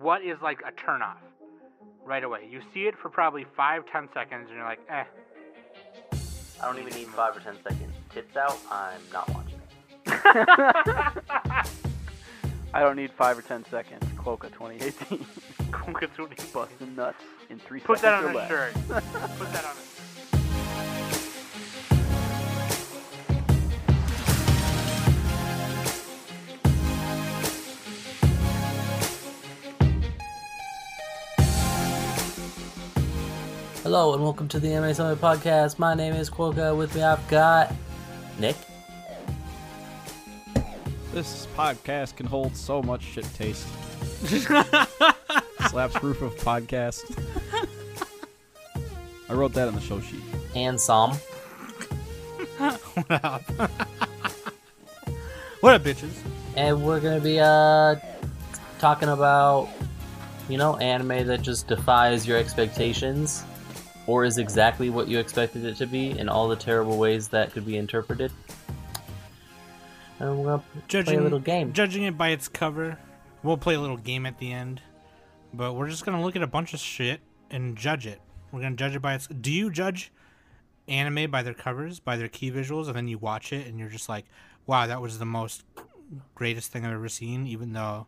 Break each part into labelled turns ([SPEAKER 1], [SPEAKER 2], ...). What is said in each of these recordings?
[SPEAKER 1] what is like a turnoff right away? You see it for probably five, ten seconds, and you're like, eh.
[SPEAKER 2] I don't even need five or ten seconds. Tits out, I'm not watching it.
[SPEAKER 3] I don't need five or ten seconds. Cloaca 2018.
[SPEAKER 1] Busting
[SPEAKER 3] Busting nuts in three
[SPEAKER 1] Put that
[SPEAKER 3] seconds
[SPEAKER 1] on
[SPEAKER 3] or
[SPEAKER 1] a shirt. Put that on a
[SPEAKER 2] Hello and welcome to the Anime Summit Podcast. My name is Quokka. With me, I've got Nick.
[SPEAKER 4] This podcast can hold so much shit taste. Slaps roof of podcast. I wrote that on the show sheet.
[SPEAKER 2] and Psalm.
[SPEAKER 1] What up? what up, bitches?
[SPEAKER 2] And we're gonna be uh talking about you know anime that just defies your expectations or is exactly what you expected it to be in all the terrible ways that could be interpreted. And we're gonna play
[SPEAKER 1] Judging
[SPEAKER 2] a little game.
[SPEAKER 1] Judging it by its cover, we'll play a little game at the end. But we're just gonna look at a bunch of shit and judge it. We're gonna judge it by its. Do you judge anime by their covers, by their key visuals, and then you watch it and you're just like, "Wow, that was the most greatest thing I've ever seen," even though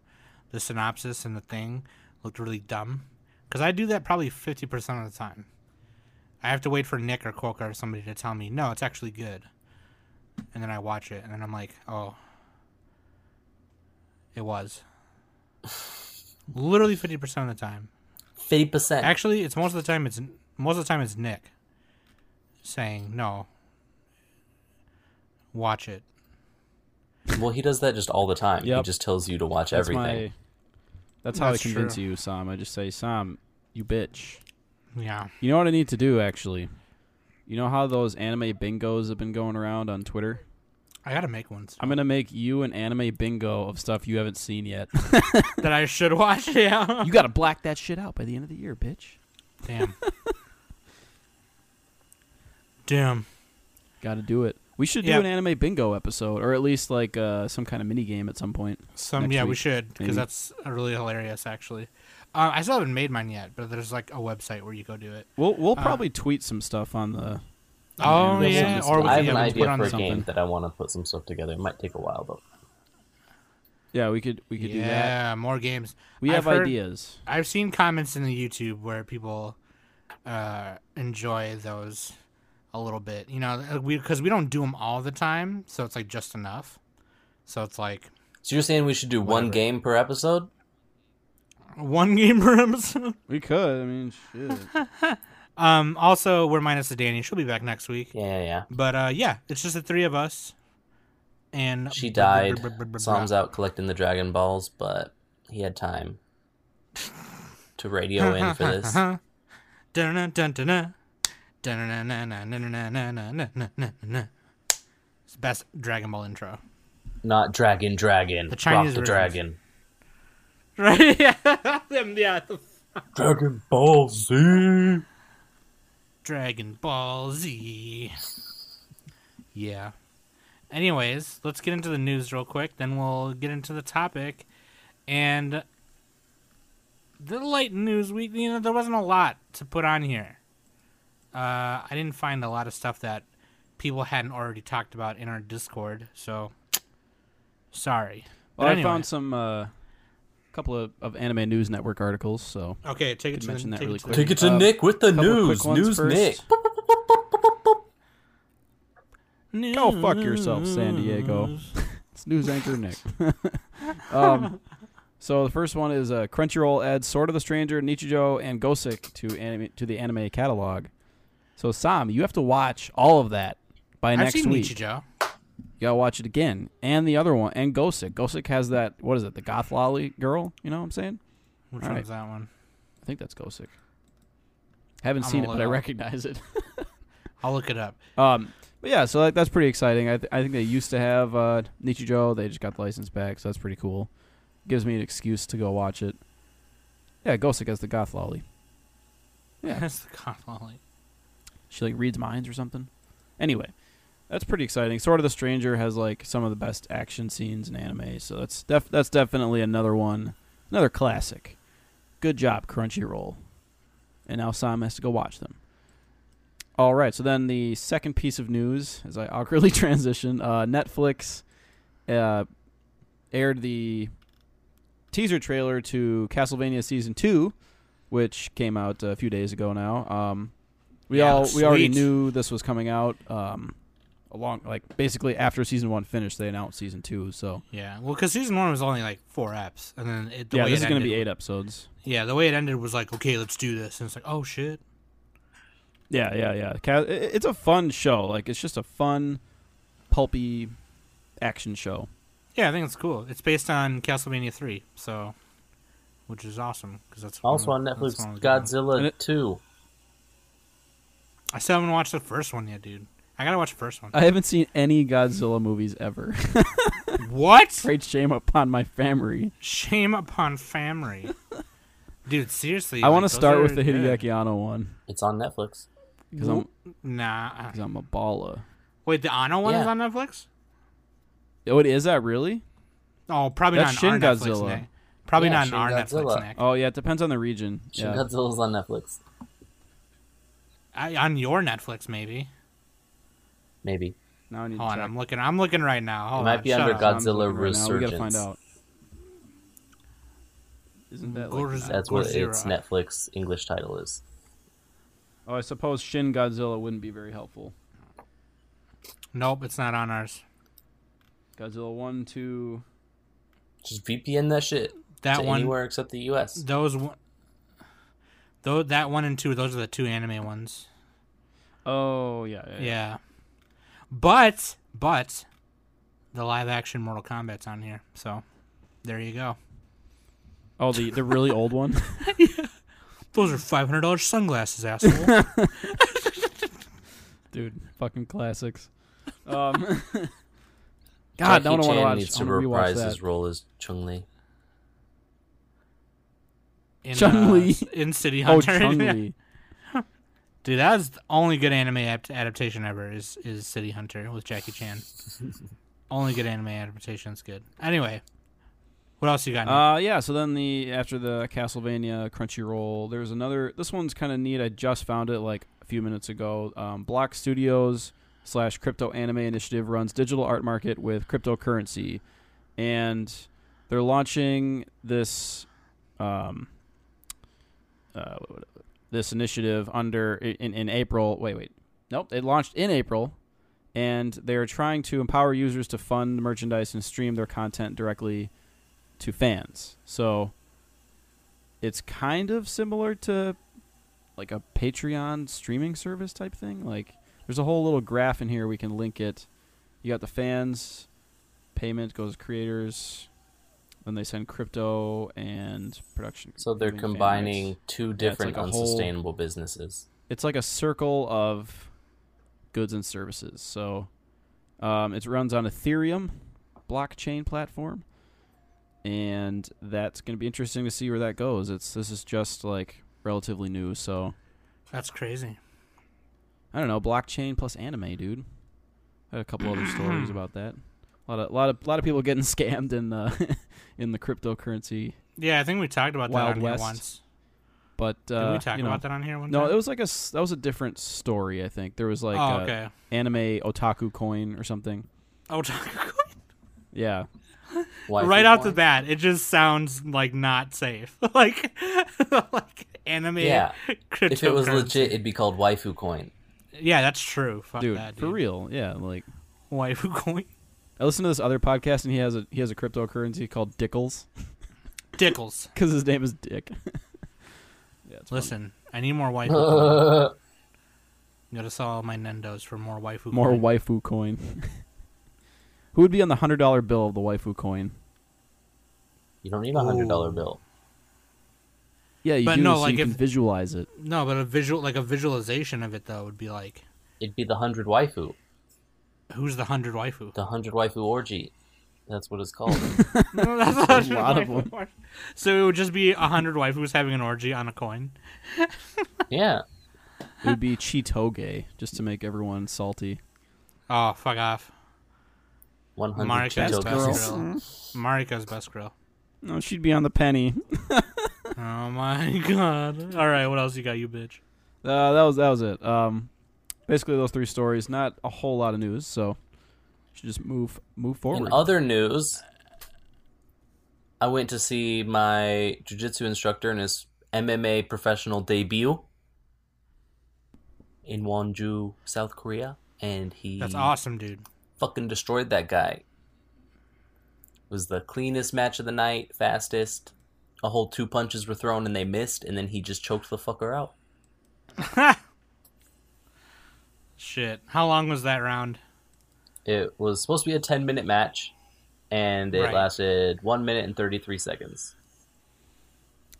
[SPEAKER 1] the synopsis and the thing looked really dumb. Because I do that probably fifty percent of the time. I have to wait for Nick or Quokka or somebody to tell me, "No, it's actually good," and then I watch it and then I'm like, "Oh." It was. Literally fifty percent of the time.
[SPEAKER 2] Fifty percent.
[SPEAKER 1] Actually, it's most of the time. It's most of the time it's Nick saying no. Watch it.
[SPEAKER 2] Well, he does that just all the time. He just tells you to watch
[SPEAKER 4] That's
[SPEAKER 2] everything.
[SPEAKER 4] my. That's how
[SPEAKER 1] That's
[SPEAKER 4] I convince
[SPEAKER 1] true.
[SPEAKER 4] you, Sam. I just say, Sam, you bitch.
[SPEAKER 1] Yeah.
[SPEAKER 4] You know what I need to do, actually? You know how those anime bingos have been going around on Twitter?
[SPEAKER 1] I gotta make one
[SPEAKER 4] I'm gonna make you an anime bingo of stuff you haven't seen yet.
[SPEAKER 1] that I should watch. Yeah.
[SPEAKER 4] you gotta black that shit out by the end of the year, bitch.
[SPEAKER 1] Damn. Damn.
[SPEAKER 4] Gotta do it. We should do
[SPEAKER 1] Yeah.
[SPEAKER 4] an anime bingo episode, or at least like uh, some kind of mini game at some point.
[SPEAKER 1] Some yeah, we should because that's really hilarious. Actually, uh, I still haven't made mine yet, but there's like a website where you go do it.
[SPEAKER 4] We'll we'll
[SPEAKER 1] Uh,
[SPEAKER 4] probably tweet some stuff on the.
[SPEAKER 1] Oh
[SPEAKER 4] we'll
[SPEAKER 1] yeah, or
[SPEAKER 4] this
[SPEAKER 1] we
[SPEAKER 2] I have
[SPEAKER 1] yeah,
[SPEAKER 2] an idea
[SPEAKER 1] on
[SPEAKER 2] for a
[SPEAKER 1] the-
[SPEAKER 2] game
[SPEAKER 4] something.
[SPEAKER 2] that I want to put some stuff together. It might take a while though.
[SPEAKER 4] Yeah, we could we could do that.
[SPEAKER 1] Yeah, more games.
[SPEAKER 4] We
[SPEAKER 1] I've
[SPEAKER 4] have
[SPEAKER 1] heard-
[SPEAKER 4] ideas.
[SPEAKER 1] I've seen comments in the YouTube where people uh, enjoy those a little bit. You know, uh, we because we don't do them all the time, so it's like just enough. So it's like
[SPEAKER 2] So you're saying we should do one game per episode?
[SPEAKER 1] One game per episode.
[SPEAKER 4] We could. I mean, shit.
[SPEAKER 1] Um. Also, we're minus the Danny. She'll be back next week.
[SPEAKER 2] Yeah, yeah. yeah.
[SPEAKER 1] But uh, yeah, it's just the three of us. And
[SPEAKER 2] She died. Psalm's out collecting the Dragon Balls, but he had time to radio in for this.
[SPEAKER 1] It's the best Dragon Ball intro.
[SPEAKER 2] Not Dragon Dragon.
[SPEAKER 1] The Chinese
[SPEAKER 2] Rock the
[SPEAKER 1] versions.
[SPEAKER 2] Dragon.
[SPEAKER 1] Right? Yeah. Yeah. the
[SPEAKER 2] Dragon Ball Z.
[SPEAKER 1] Dragon Ball Z. Yeah. Anyways, let's get into the news real quick, then we'll get into the topic. And the light news week, you know, there wasn't a lot to put on here. Uh, I didn't find a lot of stuff that people hadn't already talked about in our Discord, so sorry. But
[SPEAKER 4] Well, I found some uh, couple of, of Anime News Network articles. So
[SPEAKER 1] Okay, take it to
[SPEAKER 4] mention that
[SPEAKER 1] take
[SPEAKER 4] really
[SPEAKER 1] it to
[SPEAKER 4] quick.
[SPEAKER 2] Take it to
[SPEAKER 4] Uh,
[SPEAKER 2] Nick with the news. News
[SPEAKER 4] first.
[SPEAKER 2] Nick.
[SPEAKER 4] go fuck yourself, San Diego. it's news anchor Nick. um, so the first one is uh, Crunchyroll adds Sword of the Stranger, Nichijou, and Gosick to anime to the anime catalog. So Sam, you have to watch all of that by
[SPEAKER 1] I've
[SPEAKER 4] next
[SPEAKER 1] seen
[SPEAKER 4] week.
[SPEAKER 1] Nichijou.
[SPEAKER 4] You gotta watch it again, and the other one, and Gosick. Gosick has that. What is it? The goth lolly girl. You know what I'm saying?
[SPEAKER 1] Which
[SPEAKER 4] All
[SPEAKER 1] one
[SPEAKER 4] right.
[SPEAKER 1] that one?
[SPEAKER 4] I think that's Gosick. Haven't
[SPEAKER 1] I'm
[SPEAKER 4] seen it, but I
[SPEAKER 1] up.
[SPEAKER 4] recognize it.
[SPEAKER 1] I'll look it up.
[SPEAKER 4] Um, but yeah, so that, that's pretty exciting. I, th- I think they used to have uh, Nichijou. They just got the license back, so that's pretty cool. Gives me an excuse to go watch it. Yeah, Gosick has the goth lolly. Yeah.
[SPEAKER 1] That's the God Lolly.
[SPEAKER 4] She like reads minds or something. Anyway, that's pretty exciting. Sword of the Stranger has like some of the best action scenes in anime, so that's def- that's definitely another one, another classic. Good job, Crunchyroll. And now Sam has to go watch them. All right, so then the second piece of news, as I awkwardly transition, uh, Netflix uh, aired the teaser trailer to Castlevania season two, which came out a few days ago now. Um, we
[SPEAKER 1] Yeah,
[SPEAKER 4] all we already knew this was coming out. Um, along like basically after season one finished, they announced season two. So
[SPEAKER 1] Yeah, well, because season one was only like four eps, and then it, the
[SPEAKER 4] yeah,
[SPEAKER 1] way
[SPEAKER 4] this
[SPEAKER 1] it
[SPEAKER 4] is going to be eight episodes.
[SPEAKER 1] Yeah, the way it ended was like, okay, let's do this, and it's like, oh shit.
[SPEAKER 4] Yeah, yeah, yeah. It's a fun show. Like it's just a fun, pulpy action show.
[SPEAKER 1] Yeah, I think it's cool. It's based on Castlevania three, so which is awesome because that's
[SPEAKER 2] Also
[SPEAKER 1] of-
[SPEAKER 2] on Netflix,
[SPEAKER 1] one of the good ones.
[SPEAKER 2] Godzilla
[SPEAKER 4] it-
[SPEAKER 2] 2.
[SPEAKER 1] I still haven't watched the first one yet, dude. I gotta watch the first one.
[SPEAKER 4] I haven't seen any Godzilla movies ever.
[SPEAKER 1] what?
[SPEAKER 4] Great shame upon my family.
[SPEAKER 1] Shame upon family, dude. Seriously,
[SPEAKER 4] I want to start with the
[SPEAKER 1] good.
[SPEAKER 4] Hideaki Anno one
[SPEAKER 2] It's on Netflix.
[SPEAKER 4] because I'm
[SPEAKER 1] Nah.
[SPEAKER 4] because I'm a baller.
[SPEAKER 1] Wait, the Anno one is on Netflix?
[SPEAKER 4] Oh, it is that really?
[SPEAKER 1] Oh, probably
[SPEAKER 4] That's
[SPEAKER 1] not
[SPEAKER 4] Shin
[SPEAKER 1] our Netflix.
[SPEAKER 4] Godzilla.
[SPEAKER 1] Nick. Probably
[SPEAKER 2] Yeah,
[SPEAKER 1] not on
[SPEAKER 2] Shin
[SPEAKER 1] our
[SPEAKER 2] Godzilla.
[SPEAKER 1] Netflix, Nick.
[SPEAKER 4] Oh yeah, it depends on the region.
[SPEAKER 2] Shin
[SPEAKER 4] Yeah.
[SPEAKER 2] Godzilla's on Netflix.
[SPEAKER 1] I, on your Netflix, maybe.
[SPEAKER 2] Maybe.
[SPEAKER 4] Now I need
[SPEAKER 1] Hold
[SPEAKER 4] to
[SPEAKER 1] on,
[SPEAKER 4] check.
[SPEAKER 1] I'm looking. I'm looking right now. Hold
[SPEAKER 2] might
[SPEAKER 1] on,
[SPEAKER 2] be under
[SPEAKER 1] up.
[SPEAKER 2] God-
[SPEAKER 4] Sam's
[SPEAKER 2] Godzilla
[SPEAKER 4] looking right now. We gotta find out. Isn't that
[SPEAKER 1] Gorz-
[SPEAKER 4] like?
[SPEAKER 2] That's what
[SPEAKER 1] Godzilla.
[SPEAKER 2] its Netflix English title is.
[SPEAKER 4] Oh, I suppose Shin Godzilla wouldn't be very helpful.
[SPEAKER 1] Nope, it's not on ours.
[SPEAKER 4] Godzilla one, two.
[SPEAKER 2] Just VPN that shit
[SPEAKER 1] That
[SPEAKER 2] to
[SPEAKER 1] one,
[SPEAKER 2] anywhere except the U.S.
[SPEAKER 1] those, one- though that one and two, those are the two anime ones.
[SPEAKER 4] Oh yeah, yeah. yeah.
[SPEAKER 1] Yeah, but but the live action Mortal Kombat's on here, so there you go.
[SPEAKER 4] Oh, the the really old one. yeah.
[SPEAKER 1] Those are five hundred dollars sunglasses, asshole.
[SPEAKER 4] Dude, fucking classics. Um, God, no, I don't want to
[SPEAKER 2] Chan
[SPEAKER 4] watch.
[SPEAKER 2] needs to
[SPEAKER 4] I'm gonna rewatch
[SPEAKER 2] reprise
[SPEAKER 4] that.
[SPEAKER 2] his role as Chung Li.
[SPEAKER 1] In,
[SPEAKER 4] Chun-Li.
[SPEAKER 1] uh, in City
[SPEAKER 4] Oh,
[SPEAKER 1] Hunter.
[SPEAKER 4] Chung Li.
[SPEAKER 1] Dude, that's the only good anime ap- adaptation ever. Is is City Hunter with Jackie Chan. only good anime adaptation's good. Anyway, what else you got? Nick?
[SPEAKER 4] Uh, yeah. So then the after the Castlevania Crunchyroll, there's another. This one's kind of neat. I just found it like a few minutes ago. Um, Block Studios slash Crypto Anime Initiative runs digital art market with cryptocurrency, and they're launching this. Um, uh, this initiative under in, in April. Wait, wait. Nope, it launched in April, and they are trying to empower users to fund merchandise and stream their content directly to fans. So it's kind of similar to like a Patreon streaming service type thing. Like there's a whole little graph in here we can link it. You got the fans, payment goes to creators, then they send crypto and production.
[SPEAKER 2] So they're combining
[SPEAKER 4] rights.
[SPEAKER 2] two
[SPEAKER 4] it's
[SPEAKER 2] different
[SPEAKER 4] like a whole-
[SPEAKER 2] unsustainable businesses.
[SPEAKER 4] It's like a circle of goods and services. So um, it runs on Ethereum blockchain platform, and that's going to be interesting to see where that goes. It's this is just like relatively new, so
[SPEAKER 1] that's crazy.
[SPEAKER 4] I don't know. Blockchain plus anime, dude. I had a couple other stories about that. A lot of lot of lot of people getting scammed in the in the cryptocurrency.
[SPEAKER 1] Yeah, I think we talked about
[SPEAKER 4] Wild
[SPEAKER 1] that on
[SPEAKER 4] West.
[SPEAKER 1] here once.
[SPEAKER 4] But uh,
[SPEAKER 1] Did we talk
[SPEAKER 4] you know,
[SPEAKER 1] about that on here one
[SPEAKER 4] No,
[SPEAKER 1] time?
[SPEAKER 4] it was like a that was a different story. I think there was like
[SPEAKER 1] oh,
[SPEAKER 4] a
[SPEAKER 1] okay.
[SPEAKER 4] anime otaku coin or something.
[SPEAKER 1] Oh,
[SPEAKER 4] Yeah,
[SPEAKER 2] Waifu
[SPEAKER 1] right off the bat, it just sounds like not safe. like, like anime.
[SPEAKER 2] Yeah. If it was legit, it'd be called waifu coin.
[SPEAKER 1] yeah, that's true. Fuck
[SPEAKER 4] dude,
[SPEAKER 1] that,
[SPEAKER 4] for real. Yeah, like
[SPEAKER 1] Waifu coin.
[SPEAKER 4] I listened to this other podcast and he has a he has a cryptocurrency called Dickles
[SPEAKER 1] Dickles.
[SPEAKER 4] because his name is Dick. yeah, it's funny.
[SPEAKER 1] Listen, I need more waifu. coin. Gotta sell all my Nendos for more waifu.
[SPEAKER 4] more
[SPEAKER 1] coin.
[SPEAKER 4] waifu coin. Who would be on the hundred dollar bill of the waifu coin?
[SPEAKER 2] You don't need a hundred dollar
[SPEAKER 1] Ooh.
[SPEAKER 2] bill.
[SPEAKER 4] Yeah, you
[SPEAKER 1] But
[SPEAKER 4] do
[SPEAKER 1] no,
[SPEAKER 4] so
[SPEAKER 1] like
[SPEAKER 4] you can
[SPEAKER 1] if-
[SPEAKER 4] visualize it.
[SPEAKER 1] No, but a visual, like a visualization of it though, would be like,
[SPEAKER 2] It'd be the hundred waifu,
[SPEAKER 1] who's the hundred waifu?
[SPEAKER 2] the hundred waifu orgy. That's what it's called.
[SPEAKER 1] No, that's
[SPEAKER 4] A
[SPEAKER 1] not
[SPEAKER 4] lot of
[SPEAKER 1] waifu orgy. So it would just be a hundred waifus having an orgy on a coin.
[SPEAKER 2] yeah.
[SPEAKER 4] It would be Chitoge, just to make everyone salty.
[SPEAKER 1] Oh, fuck off.
[SPEAKER 2] One hundred
[SPEAKER 1] Marika's
[SPEAKER 2] Cheeto
[SPEAKER 1] best
[SPEAKER 2] kisses.
[SPEAKER 1] girl. Marika's best girl.
[SPEAKER 4] No, she'd be on the penny.
[SPEAKER 1] Oh my! god. All right, what else you got, you bitch?
[SPEAKER 4] Uh, that was that was it. Um, basically those three stories. Not a whole lot of news, so should just move move forward.
[SPEAKER 2] In other news, I went to see my jiu-jitsu instructor in his MMA professional debut in Wonju, South Korea, and he
[SPEAKER 1] That's awesome, dude.
[SPEAKER 2] fucking destroyed that guy. It was the cleanest match of the night, fastest. A whole two punches were thrown and they missed, and then he just choked the fucker out.
[SPEAKER 1] Shit. How long was that round?
[SPEAKER 2] It was supposed to be a 10 minute match, and it
[SPEAKER 1] Right.
[SPEAKER 2] lasted 1 minute and 33 seconds.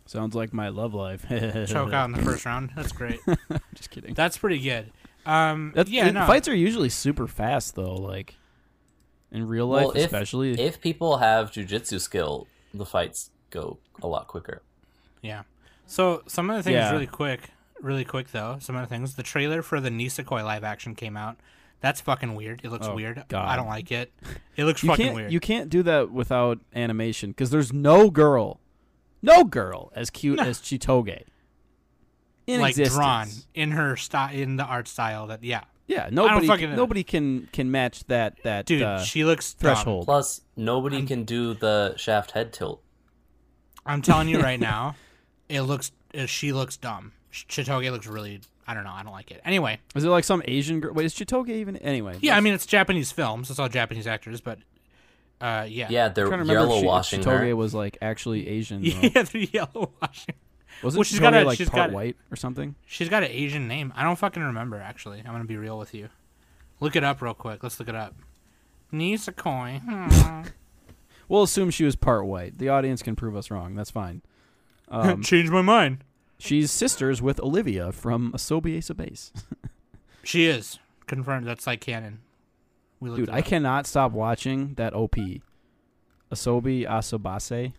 [SPEAKER 4] Sounds like my love life.
[SPEAKER 1] Choke out in the first round. That's great.
[SPEAKER 4] Just kidding.
[SPEAKER 1] That's pretty good. Um,
[SPEAKER 4] That's,
[SPEAKER 1] yeah,
[SPEAKER 4] it-
[SPEAKER 1] no.
[SPEAKER 4] Fights are usually super fast though. Like in real life,
[SPEAKER 2] Well, if-
[SPEAKER 4] especially.
[SPEAKER 2] If people have jujitsu skill, the fights go a lot quicker.
[SPEAKER 1] Yeah. So some of the things
[SPEAKER 4] Yeah.
[SPEAKER 1] really quick, really quick though. Some other things. The trailer for the Nisekoi live action came out. That's fucking weird. It looks
[SPEAKER 4] Oh,
[SPEAKER 1] weird.
[SPEAKER 4] God.
[SPEAKER 1] I don't like it. It looks
[SPEAKER 4] you
[SPEAKER 1] fucking weird.
[SPEAKER 4] you can't do that without animation because there's no girl, no girl as cute
[SPEAKER 1] No.
[SPEAKER 4] as Chitoge. In
[SPEAKER 1] like
[SPEAKER 4] existence.
[SPEAKER 1] drawn in her style, in the art style. That yeah,
[SPEAKER 4] Yeah, nobody
[SPEAKER 1] fucking
[SPEAKER 4] nobody can can match that that
[SPEAKER 1] dude,
[SPEAKER 4] uh,
[SPEAKER 1] she looks dumb.
[SPEAKER 4] threshold.
[SPEAKER 2] Plus, nobody can do the shaft head tilt.
[SPEAKER 1] I'm telling you right now, it looks. uh, She looks dumb. Sh- Chitoge looks really. I don't know. I don't like it. Anyway,
[SPEAKER 4] Is it like some Asian girl? Wait, is Chitoge even anyway?
[SPEAKER 1] yeah. I mean, it's Japanese films. It's all Japanese actors, but uh, yeah,
[SPEAKER 2] Yeah, they're
[SPEAKER 4] trying to remember
[SPEAKER 2] yellow
[SPEAKER 4] if she-
[SPEAKER 2] washing
[SPEAKER 4] Chitoge
[SPEAKER 2] her.
[SPEAKER 4] was like actually Asian. though.
[SPEAKER 1] yeah, they're yellow washing.
[SPEAKER 4] Wasn't
[SPEAKER 1] Well, she's
[SPEAKER 4] Chitoge
[SPEAKER 1] got a-
[SPEAKER 4] like
[SPEAKER 1] she's
[SPEAKER 4] part
[SPEAKER 1] got-
[SPEAKER 4] white or something?
[SPEAKER 1] She's got an Asian name. I don't fucking remember actually. I'm gonna be real with you. Look it up real quick. Let's look it up. Nisekoi. Hmm.
[SPEAKER 4] We'll assume she was part white. The audience can prove us wrong. That's fine. Um,
[SPEAKER 1] Changed my mind.
[SPEAKER 4] She's sisters with Olivia from Asobi Ace of Base.
[SPEAKER 1] She is confirmed. That's like canon. We
[SPEAKER 4] Dude, I cannot stop watching that OP. Asobi Asobase.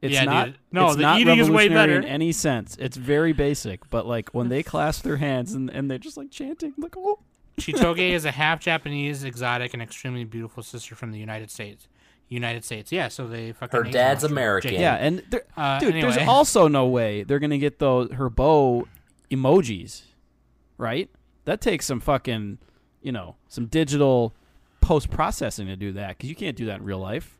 [SPEAKER 4] It's
[SPEAKER 1] Yeah,
[SPEAKER 4] not
[SPEAKER 1] dude. No,
[SPEAKER 4] it's
[SPEAKER 1] the
[SPEAKER 4] not
[SPEAKER 1] eating is way
[SPEAKER 4] revolutionary in any sense. It's very basic, but like when they clasp their hands and, and they're just like chanting, like oh
[SPEAKER 1] Chitoge is a half Japanese, exotic, and extremely beautiful sister from the United States. United States, yeah. So they fucking.
[SPEAKER 2] Her dad's. American.
[SPEAKER 1] Jake.
[SPEAKER 4] Yeah, and there,
[SPEAKER 1] Uh,
[SPEAKER 4] dude,
[SPEAKER 1] anyway.
[SPEAKER 4] there's also no way they're gonna get those her bow emojis, right? That takes some fucking, you know, some digital post processing to do that because you can't do that in real life.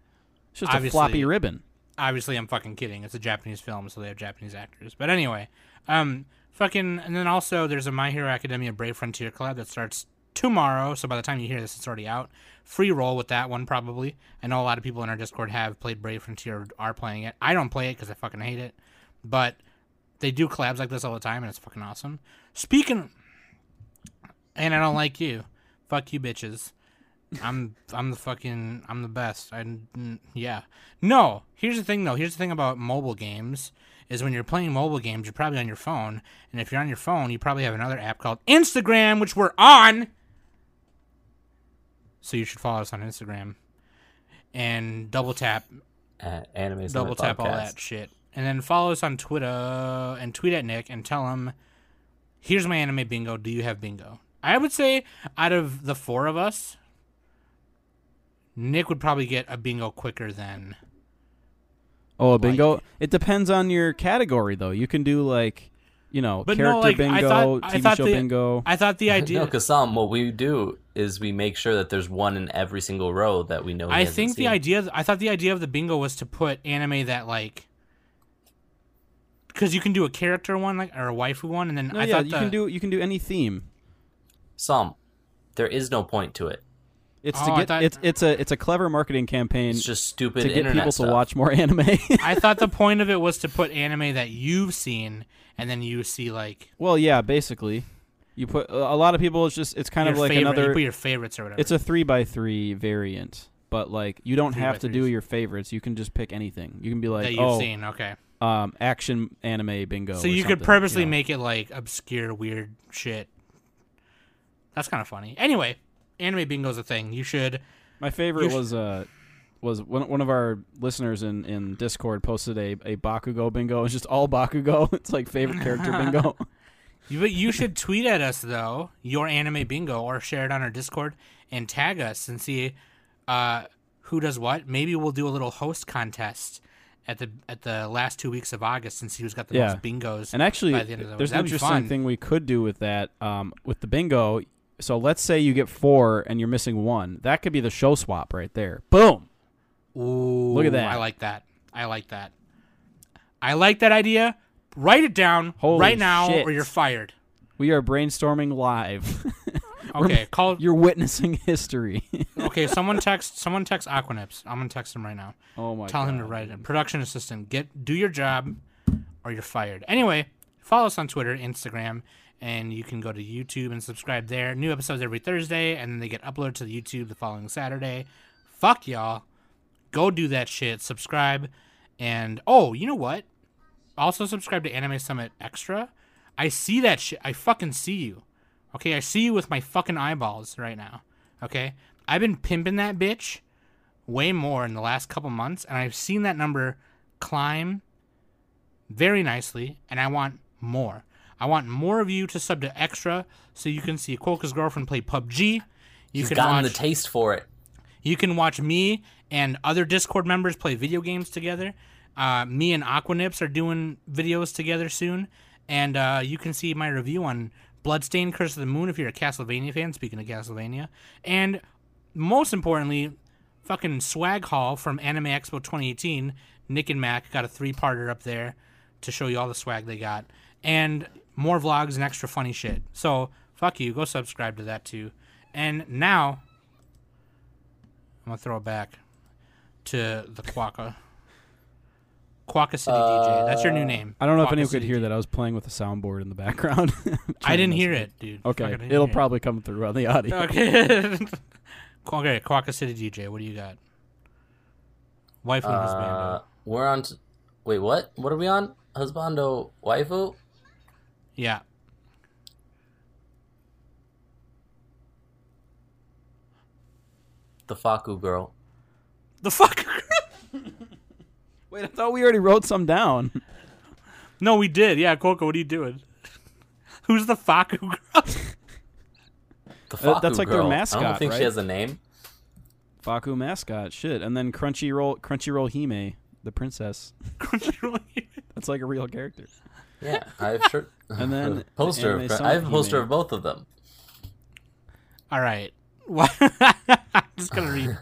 [SPEAKER 4] It's just
[SPEAKER 1] Obviously.
[SPEAKER 4] a floppy ribbon.
[SPEAKER 1] Obviously, I'm fucking kidding. It's a Japanese film, so they have Japanese actors. But anyway, um, fucking, and then also there's a My Hero Academia Brave Frontier collab that starts tomorrow. So by the time you hear this, it's already out. Free roll with that one probably. I know a lot of people in our Discord have played Brave Frontier, are playing it. I don't play it because I fucking hate it, but they do collabs like this all the time, and it's fucking awesome. Speaking, and I don't like you. Fuck you, bitches. I'm I'm the fucking I'm the best. I yeah. No, here's the thing though. Here's the thing about mobile games is when you're playing mobile games, you're probably on your phone, and if you're on your phone, you probably have another app called Instagram, which we're on. So you should follow us on Instagram and double tap
[SPEAKER 2] Uh, Anime
[SPEAKER 1] double
[SPEAKER 2] Summer
[SPEAKER 1] tap all that shit. And then follow us on Twitter and tweet at Nick and tell him, "Here's my anime bingo. Do you have bingo?" I would say out of the four of us, Nick would probably get a bingo quicker than.
[SPEAKER 4] Oh, a bingo. It depends on your category, though. You can do like, you know,
[SPEAKER 1] But no,
[SPEAKER 4] character
[SPEAKER 1] like, I
[SPEAKER 4] bingo,
[SPEAKER 1] thought- I
[SPEAKER 4] TV
[SPEAKER 1] thought
[SPEAKER 4] show
[SPEAKER 1] the-
[SPEAKER 4] bingo.
[SPEAKER 1] I thought the idea.
[SPEAKER 2] No, because Sam, what we do is we make sure that there's one in every single row that we know. he
[SPEAKER 1] I
[SPEAKER 2] hasn't
[SPEAKER 1] think the
[SPEAKER 2] seen.
[SPEAKER 1] idea. I thought the idea of the bingo was to put anime that like. Because you can do a character one, like or a waifu one, and then
[SPEAKER 4] no,
[SPEAKER 1] I
[SPEAKER 4] yeah,
[SPEAKER 1] thought
[SPEAKER 4] you
[SPEAKER 1] the,
[SPEAKER 4] can do you can do any theme.
[SPEAKER 2] Some, there is no point to it.
[SPEAKER 4] It's
[SPEAKER 1] Oh,
[SPEAKER 4] to get
[SPEAKER 1] thought-
[SPEAKER 4] it's it's a it's a clever marketing campaign
[SPEAKER 2] It's just stupid
[SPEAKER 4] to get people
[SPEAKER 2] stuff.
[SPEAKER 4] to watch more anime.
[SPEAKER 1] I thought the point of it was to put anime that you've seen, and then you see like
[SPEAKER 4] well, yeah, basically, you put a lot of people. It's just it's kind
[SPEAKER 1] your
[SPEAKER 4] of like
[SPEAKER 1] favorite, you
[SPEAKER 4] another.
[SPEAKER 1] put your favorites or whatever.
[SPEAKER 4] It's a three by three variant, but like you don't
[SPEAKER 1] Three
[SPEAKER 4] have to do your favorites. You can just pick anything. You can be
[SPEAKER 1] that
[SPEAKER 4] like,
[SPEAKER 1] you've
[SPEAKER 4] oh,
[SPEAKER 1] seen. Okay,
[SPEAKER 4] um, action anime bingo.
[SPEAKER 1] so you could purposely
[SPEAKER 4] know.
[SPEAKER 1] make it like obscure, weird shit. That's kind of funny. Anyway, anime bingo's a thing. You should.
[SPEAKER 4] My favorite
[SPEAKER 1] sh-
[SPEAKER 4] was uh was one one of our listeners in in Discord posted a a Bakugo bingo. It's just all Bakugo. It's like favorite character bingo.
[SPEAKER 1] You, but you should tweet at us though your anime bingo or share it on our Discord and tag us and see uh, who does what. Maybe we'll do a little host contest at the at the last two weeks of August since he was got the
[SPEAKER 4] Yeah.
[SPEAKER 1] most bingos.
[SPEAKER 4] And actually,
[SPEAKER 1] by the end of the
[SPEAKER 4] there's an interesting thing we could do with that. Um, with the bingo. So let's say you get four and you're missing one. That could be the show swap right there. Boom.
[SPEAKER 1] Ooh,
[SPEAKER 4] Look at that.
[SPEAKER 1] I like that. I like that. I like that idea. Write it down
[SPEAKER 4] Holy
[SPEAKER 1] right now,
[SPEAKER 4] shit.
[SPEAKER 1] or you're fired.
[SPEAKER 4] We are brainstorming live.
[SPEAKER 1] Okay, call.
[SPEAKER 4] you're witnessing history.
[SPEAKER 1] Okay, someone text. Someone text Aquanips. I'm gonna text him right now.
[SPEAKER 4] oh my
[SPEAKER 1] Tell
[SPEAKER 4] god.
[SPEAKER 1] him to write it. Production assistant, get do your job, or you're fired. Anyway, follow us on Twitter, Instagram, and you can go to YouTube and subscribe there. New episodes every Thursday, and then they get uploaded to the YouTube the following Saturday. Fuck y'all. Go do that shit. Subscribe, and oh, you know what? Also subscribe to Anime Summit Extra. I see that shit. I fucking see you. Okay, I see you with my fucking eyeballs right now. Okay, I've been pimping that bitch way more in the last couple months, and I've seen that number climb very nicely, and I want more. I want more of you to sub to extra so you can see Quokka's girlfriend play PUBG.
[SPEAKER 2] You've
[SPEAKER 1] can
[SPEAKER 2] gotten
[SPEAKER 1] watch
[SPEAKER 2] the taste for it.
[SPEAKER 1] you can watch me and other Discord members play video games together. Uh, me and Aquanips are doing videos together soon, and uh, you can see my review on Bloodstained Curse of the Moon if you're a Castlevania fan. Speaking of Castlevania, and most importantly, fucking swag haul from Anime Expo 2018. Nick and Mac got a three-parter up there to show you all the swag they got, and more vlogs and extra funny shit. So fuck you, go subscribe to that too. And now I'm gonna throw it back to the Quaka. Quaka City DJ. That's your new name.
[SPEAKER 4] I don't know if
[SPEAKER 1] Quaka
[SPEAKER 4] anyone could
[SPEAKER 1] City
[SPEAKER 4] hear
[SPEAKER 1] DJ.
[SPEAKER 4] that. I was playing with a soundboard in the background.
[SPEAKER 1] I didn't hear it, dude.
[SPEAKER 4] Okay,
[SPEAKER 1] Fucking didn't
[SPEAKER 4] it'll
[SPEAKER 1] hear it.
[SPEAKER 4] probably come through on the audio.
[SPEAKER 1] Okay. okay, Quaka City DJ. What do you got? Wife and
[SPEAKER 2] Uh,
[SPEAKER 1] husband.
[SPEAKER 2] we're on. T- Wait, what? What are we on? Husbando waifu?
[SPEAKER 1] Yeah.
[SPEAKER 2] The Fakku girl.
[SPEAKER 1] The fuck?
[SPEAKER 4] Wait, I thought we already wrote some down.
[SPEAKER 1] no, we did. Yeah, Coco, what are you doing? Who's the Fakku girl?
[SPEAKER 2] The
[SPEAKER 4] Uh,
[SPEAKER 2] Fakku
[SPEAKER 4] that's like their
[SPEAKER 2] girl. I don't think
[SPEAKER 4] right?
[SPEAKER 2] she has a name.
[SPEAKER 4] Fakku mascot, shit, and then Crunchyroll, Crunchyroll Hime, the princess.
[SPEAKER 1] Crunchyroll.
[SPEAKER 4] That's like a real character.
[SPEAKER 2] Yeah, I have shirt.
[SPEAKER 4] And then the
[SPEAKER 2] poster.
[SPEAKER 4] Anime
[SPEAKER 2] Of, I have a poster
[SPEAKER 4] Hime.
[SPEAKER 2] of both of them.
[SPEAKER 1] All right. What? I'm just gonna read.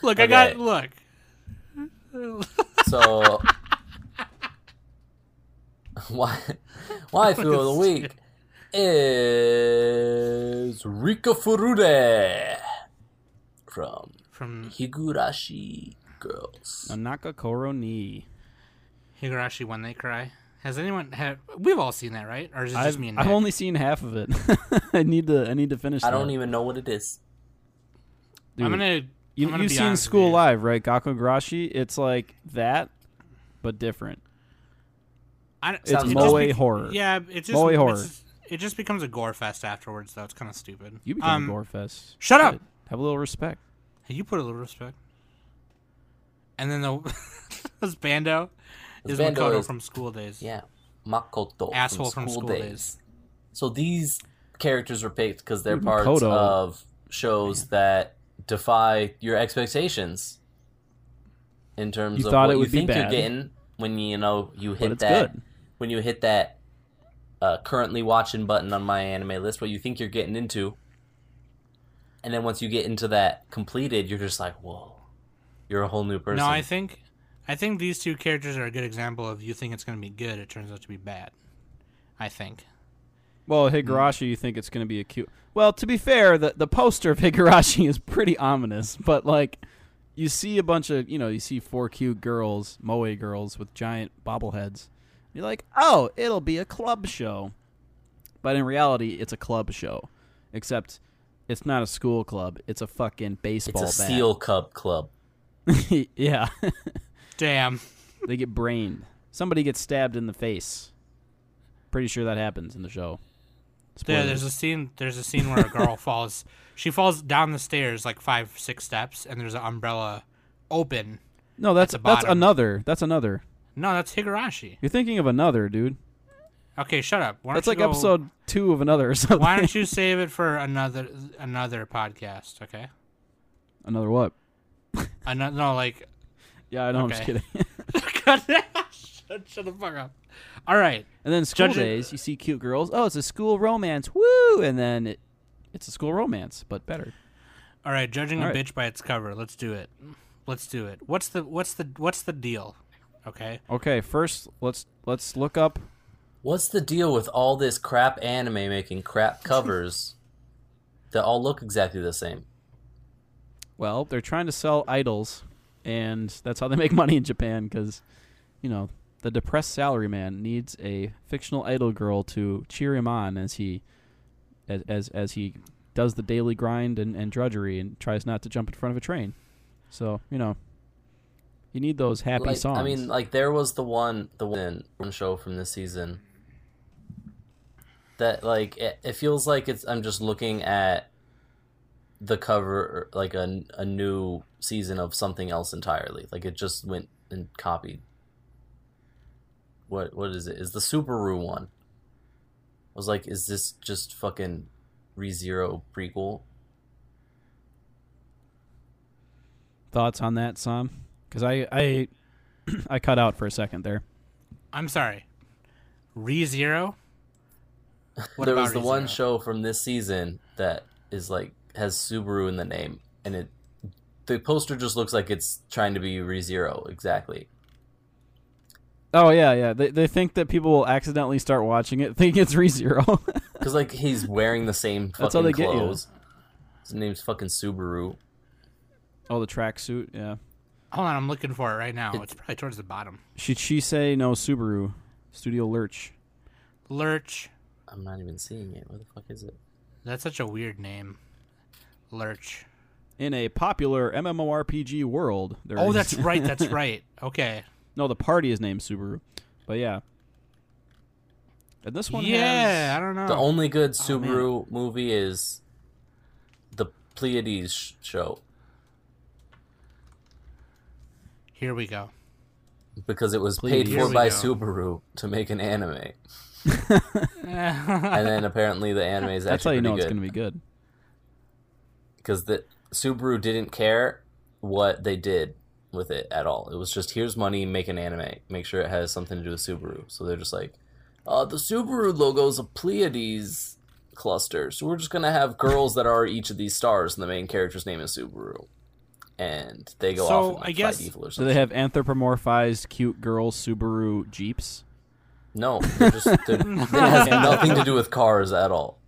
[SPEAKER 1] Look, I got look.
[SPEAKER 2] So, why why waifu of the week is Rika Furude from
[SPEAKER 1] From
[SPEAKER 2] Higurashi Girls.
[SPEAKER 4] Anaka Koro ni.
[SPEAKER 1] Higurashi when they cry. Has anyone had? We've all seen that, right? Or is it just
[SPEAKER 4] I've,
[SPEAKER 1] me and
[SPEAKER 4] I've only seen half of it. I need to. I need to finish.
[SPEAKER 2] I don't even know what it is.
[SPEAKER 4] Dude,
[SPEAKER 1] I'm gonna.
[SPEAKER 4] You,
[SPEAKER 1] I'm gonna
[SPEAKER 4] you've seen School
[SPEAKER 1] you.
[SPEAKER 4] Live, right? Gakkougurashi. It's like that, but different.
[SPEAKER 1] I,
[SPEAKER 4] It's
[SPEAKER 2] Sounds
[SPEAKER 1] it
[SPEAKER 4] moe
[SPEAKER 1] just be-
[SPEAKER 4] horror.
[SPEAKER 1] Yeah, it's just
[SPEAKER 4] Moe
[SPEAKER 1] it's-
[SPEAKER 4] horror.
[SPEAKER 1] It just becomes a gore fest afterwards, though. It's kind of stupid.
[SPEAKER 4] You become
[SPEAKER 1] um,
[SPEAKER 4] a gore fest.
[SPEAKER 1] shut up!
[SPEAKER 4] Shit. Have a little respect.
[SPEAKER 1] Hey, you put a little respect. And then the this Bando is
[SPEAKER 2] Bando
[SPEAKER 1] Makoto
[SPEAKER 2] is-
[SPEAKER 1] from School Days.
[SPEAKER 2] Yeah, Makoto
[SPEAKER 1] Asshole
[SPEAKER 2] from
[SPEAKER 1] from
[SPEAKER 2] School,
[SPEAKER 1] School
[SPEAKER 2] Days.
[SPEAKER 1] Days.
[SPEAKER 2] So these characters were picked because they're
[SPEAKER 4] Dude,
[SPEAKER 2] parts
[SPEAKER 4] Makoto-
[SPEAKER 2] of shows that defy your expectations in terms
[SPEAKER 4] You
[SPEAKER 2] of what
[SPEAKER 4] it
[SPEAKER 2] you think you're getting when you know you hit that
[SPEAKER 4] good.
[SPEAKER 2] when you hit that uh, currently watching button on MyAnimeList, what you think you're getting into, and then once you get into that completed, you're just like, whoa, you're a whole new person.
[SPEAKER 1] No, I think, I think these two characters are a good example of you think it's going to be good, it turns out to be bad. I think.
[SPEAKER 4] Well, mm. Higurashi, you think it's going to be a cute. Well, to be fair, the the poster of Higurashi is pretty ominous, but like you see a bunch of, you know, you see four cute girls, moe girls with giant bobbleheads. You're like, "Oh, it'll be a club show." But in reality, it's a club show. Except it's not a school club, it's a fucking baseball
[SPEAKER 2] it's
[SPEAKER 4] baseball
[SPEAKER 2] a
[SPEAKER 4] bat.
[SPEAKER 2] Steel Cub Club.
[SPEAKER 4] yeah.
[SPEAKER 1] Damn.
[SPEAKER 4] they get brained. Somebody gets stabbed in the face. Pretty sure that happens in the show.
[SPEAKER 1] Yeah,
[SPEAKER 4] Spoilers.
[SPEAKER 1] there's a scene. There's a scene where a girl falls. She falls down the stairs like five, six steps, and there's an umbrella open.
[SPEAKER 4] No, that's that's another. That's another.
[SPEAKER 1] No, that's Higurashi.
[SPEAKER 4] You're thinking of another, dude.
[SPEAKER 1] Okay, shut up. Why
[SPEAKER 4] That's like
[SPEAKER 1] go-
[SPEAKER 4] episode two of another or something.
[SPEAKER 1] Why don't you save it for another another podcast? Okay.
[SPEAKER 4] another what?
[SPEAKER 1] Another no, like
[SPEAKER 4] Yeah, I know. I'm just kidding.
[SPEAKER 1] shut, shut the fuck up. All right.
[SPEAKER 4] And then school
[SPEAKER 1] Judge
[SPEAKER 4] days, you see cute girls. Oh, it's a school romance. Woo! And then it, it's a school romance, but better.
[SPEAKER 1] All right, judging
[SPEAKER 4] All
[SPEAKER 1] a
[SPEAKER 4] right.
[SPEAKER 1] bitch by its cover. Let's do it. Let's do it. What's the what's the what's the deal? Okay.
[SPEAKER 4] Okay, first let's let's look up.
[SPEAKER 2] What's the deal with all this crap anime making crap covers that all look exactly the same?
[SPEAKER 4] Well, they're trying to sell idols, and that's how they make money in Japan. Because, you know, the depressed salaryman needs a fictional idol girl to cheer him on as he, as as, as he does the daily grind and, and drudgery and tries not to jump in front of a train. So you know, you need those happy
[SPEAKER 2] like,
[SPEAKER 4] songs.
[SPEAKER 2] I mean, like there was the one, the one show from this season that like it, it feels like it's. I'm just looking at the cover, like a a new season of something else entirely. Like it just went and copied. What what is it? Is the Subaru one? I was like, is this just fucking ReZero prequel?
[SPEAKER 4] thoughts on that, Sam? Because I I I cut out for a second there.
[SPEAKER 1] I'm sorry. Re Zero. What
[SPEAKER 2] there
[SPEAKER 1] about
[SPEAKER 2] was the one show from this season that is like has Subaru in the name, and it the poster just looks like it's trying to be ReZero exactly.
[SPEAKER 4] Oh yeah, yeah. They they think that people will accidentally start watching it, think it's ReZero.
[SPEAKER 2] Because like he's wearing the same fucking
[SPEAKER 4] That's how they get you.
[SPEAKER 2] His name's fucking Subaru.
[SPEAKER 4] oh, the tracksuit. Yeah.
[SPEAKER 1] Hold on, I'm looking for it right now.
[SPEAKER 2] It-
[SPEAKER 1] It's probably towards the bottom.
[SPEAKER 4] Shichisei no Subaru, Studio Lurch.
[SPEAKER 1] Lurch.
[SPEAKER 2] I'm not even seeing it. Where the fuck is it?
[SPEAKER 1] That's such a weird name. Lurch.
[SPEAKER 4] In a popular MMORPG world, there
[SPEAKER 1] Oh,
[SPEAKER 4] is-
[SPEAKER 1] that's right. That's right. Okay.
[SPEAKER 4] No, the party is named Subaru, but yeah. And this one
[SPEAKER 1] Yeah, I don't know.
[SPEAKER 2] The only good
[SPEAKER 4] Oh.
[SPEAKER 2] Subaru movie is the Pleiades show
[SPEAKER 1] Here we go.
[SPEAKER 2] because it was
[SPEAKER 4] Pleiades.
[SPEAKER 2] paid for by
[SPEAKER 1] go.
[SPEAKER 2] Subaru to make an anime, and then apparently the anime is actually
[SPEAKER 4] that's how
[SPEAKER 2] actually
[SPEAKER 4] you know
[SPEAKER 2] pretty
[SPEAKER 4] it's gonna be good.
[SPEAKER 2] because the Subaru didn't care what they did with it at all. It was just here's money, make an anime, make sure it has something to do with Subaru. So they're just like, uh, the Subaru logo is a Pleiades cluster, so we're just gonna have girls that are each of these stars, and the main character's name is Subaru, and they go
[SPEAKER 1] So,
[SPEAKER 2] off. And, like,
[SPEAKER 1] I guess-
[SPEAKER 2] fight evil or
[SPEAKER 4] Do they have anthropomorphized cute girl Subaru Jeeps?
[SPEAKER 2] No, they're just they're, it has nothing to do with cars at all.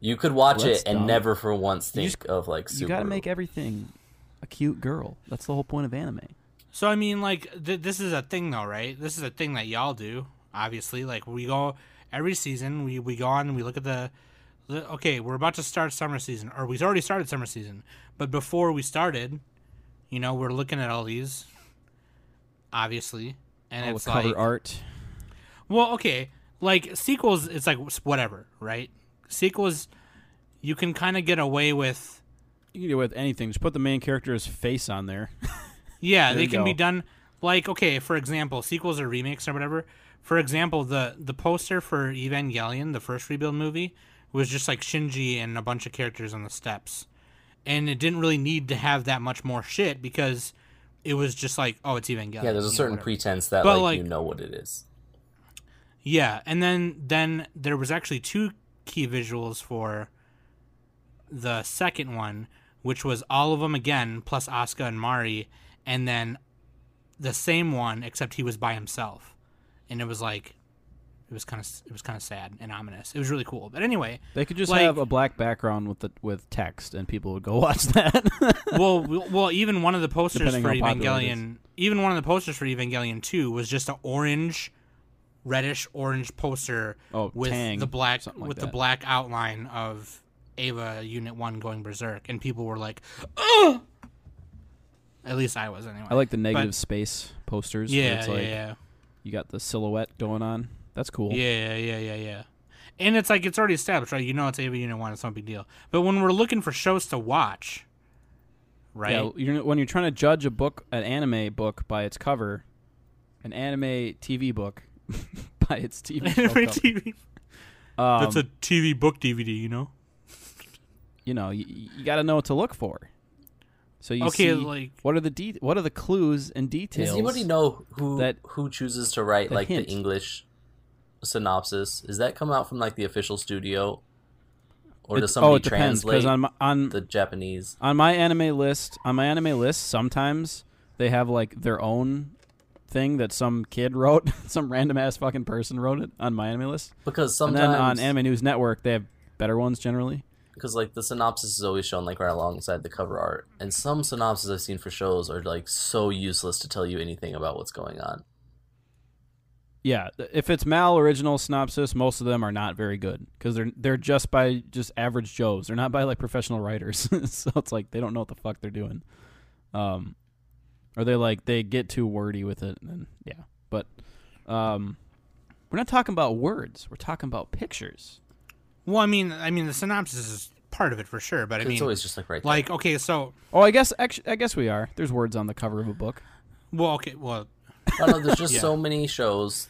[SPEAKER 2] You could watch
[SPEAKER 4] Well, that's
[SPEAKER 2] it and
[SPEAKER 4] dumb.
[SPEAKER 2] never for once
[SPEAKER 4] You
[SPEAKER 2] think of like Subaru.
[SPEAKER 4] You gotta make everything a cute girl. That's the whole point of anime.
[SPEAKER 1] So I mean, like, th- this is a thing, though, right? This is a thing that y'all do. Obviously, like we go every season. We we go on and we look at the. the okay, we're about to start summer season, or we've already started summer season. But before we started, you know, we're looking at all these. Obviously, and
[SPEAKER 4] All
[SPEAKER 1] it's
[SPEAKER 4] the cover
[SPEAKER 1] like,
[SPEAKER 4] art.
[SPEAKER 1] well, okay, like sequels, it's like whatever, right? Sequels, you can kind of get away with.
[SPEAKER 4] You can do it with anything. Just put the main character's face on there.
[SPEAKER 1] Yeah,
[SPEAKER 4] There
[SPEAKER 1] they
[SPEAKER 4] you
[SPEAKER 1] can be done like okay, for example, sequels or remakes or whatever. For example, the the poster for Evangelion, the first rebuild movie, was just like Shinji and a bunch of characters on the steps. And it didn't really need to have that much more shit because it was just like, oh, it's Evangelion.
[SPEAKER 2] Yeah, there's a
[SPEAKER 1] you know,
[SPEAKER 2] certain pretense that
[SPEAKER 1] But,
[SPEAKER 2] like, you know what it is.
[SPEAKER 1] Yeah, and then then there was actually two key visuals for the second one, which was all of them again plus Asuka and Mari, and then the same one except he was by himself, and it was like it was kind of it was kind of sad and ominous. It was really cool. But anyway,
[SPEAKER 4] They could just
[SPEAKER 1] Like-
[SPEAKER 4] have a black background with the with text, and people would go watch that.
[SPEAKER 1] well, well, even one of the posters
[SPEAKER 4] Depending
[SPEAKER 1] for
[SPEAKER 4] how popular it
[SPEAKER 1] Evangelion, even one of the posters for Evangelion Two was just an orange, reddish orange poster
[SPEAKER 4] Oh,
[SPEAKER 1] with
[SPEAKER 4] Tang,
[SPEAKER 1] the black
[SPEAKER 4] like
[SPEAKER 1] with the black outline of Eva Unit One going berserk, and people were like, "Oh!" At least I was anyway.
[SPEAKER 4] I like the negative
[SPEAKER 1] But-
[SPEAKER 4] space posters.
[SPEAKER 1] Yeah,
[SPEAKER 4] it's
[SPEAKER 1] yeah,
[SPEAKER 4] like
[SPEAKER 1] yeah,
[SPEAKER 4] you got the silhouette going on. That's cool.
[SPEAKER 1] yeah, yeah, yeah, yeah. And it's like it's already established, right? You know, it's Eva Unit One. It's no big deal. But when we're looking for shows to watch, right?
[SPEAKER 4] Yeah, you're, when you're trying to judge a book, an anime book by its cover, an anime TV book by its TV.
[SPEAKER 1] Anime TV.
[SPEAKER 4] um,
[SPEAKER 1] That's a TV book DVD, you know.
[SPEAKER 4] You know you, you got to know what to look for. So you
[SPEAKER 1] okay,
[SPEAKER 4] see
[SPEAKER 1] like
[SPEAKER 4] what are the de- what are the clues and details?
[SPEAKER 2] Does anybody know who
[SPEAKER 4] that-
[SPEAKER 2] who chooses to write
[SPEAKER 4] the
[SPEAKER 2] like
[SPEAKER 4] hint.
[SPEAKER 2] the English synopsis? Is that come out from like the official studio, or
[SPEAKER 4] It-
[SPEAKER 2] does
[SPEAKER 4] oh,
[SPEAKER 2] somebody
[SPEAKER 4] it depends
[SPEAKER 2] translate
[SPEAKER 4] on my, on
[SPEAKER 2] the Japanese?
[SPEAKER 4] on MyAnimeList on MyAnimeList sometimes they have like their own thing that some kid wrote some random ass fucking person wrote it on MyAnimeList
[SPEAKER 2] Because
[SPEAKER 4] and
[SPEAKER 2] sometimes
[SPEAKER 4] then on anime news network they have better ones generally
[SPEAKER 2] because like the synopsis is always shown like right alongside the cover art, and some synopses I've seen for shows are like so useless to tell you anything about what's going on.
[SPEAKER 4] yeah if it's mal original synopsis most of them are not very good because they're they're just by just average joes. They're not by like professional writers. So it's like they don't know what the fuck they're doing. Um or they like they get too wordy with it and yeah. But um we're not talking about words. We're talking about pictures
[SPEAKER 1] well, I mean, I mean, the synopsis is part of it for sure, but I mean,
[SPEAKER 2] it's
[SPEAKER 1] mean,
[SPEAKER 2] always just like right there.
[SPEAKER 1] like, okay, so,
[SPEAKER 4] oh i guess actually, i guess we are there's words on the cover of a book
[SPEAKER 1] well, okay, well,
[SPEAKER 2] I know. There's just
[SPEAKER 1] Yeah.
[SPEAKER 2] so many shows.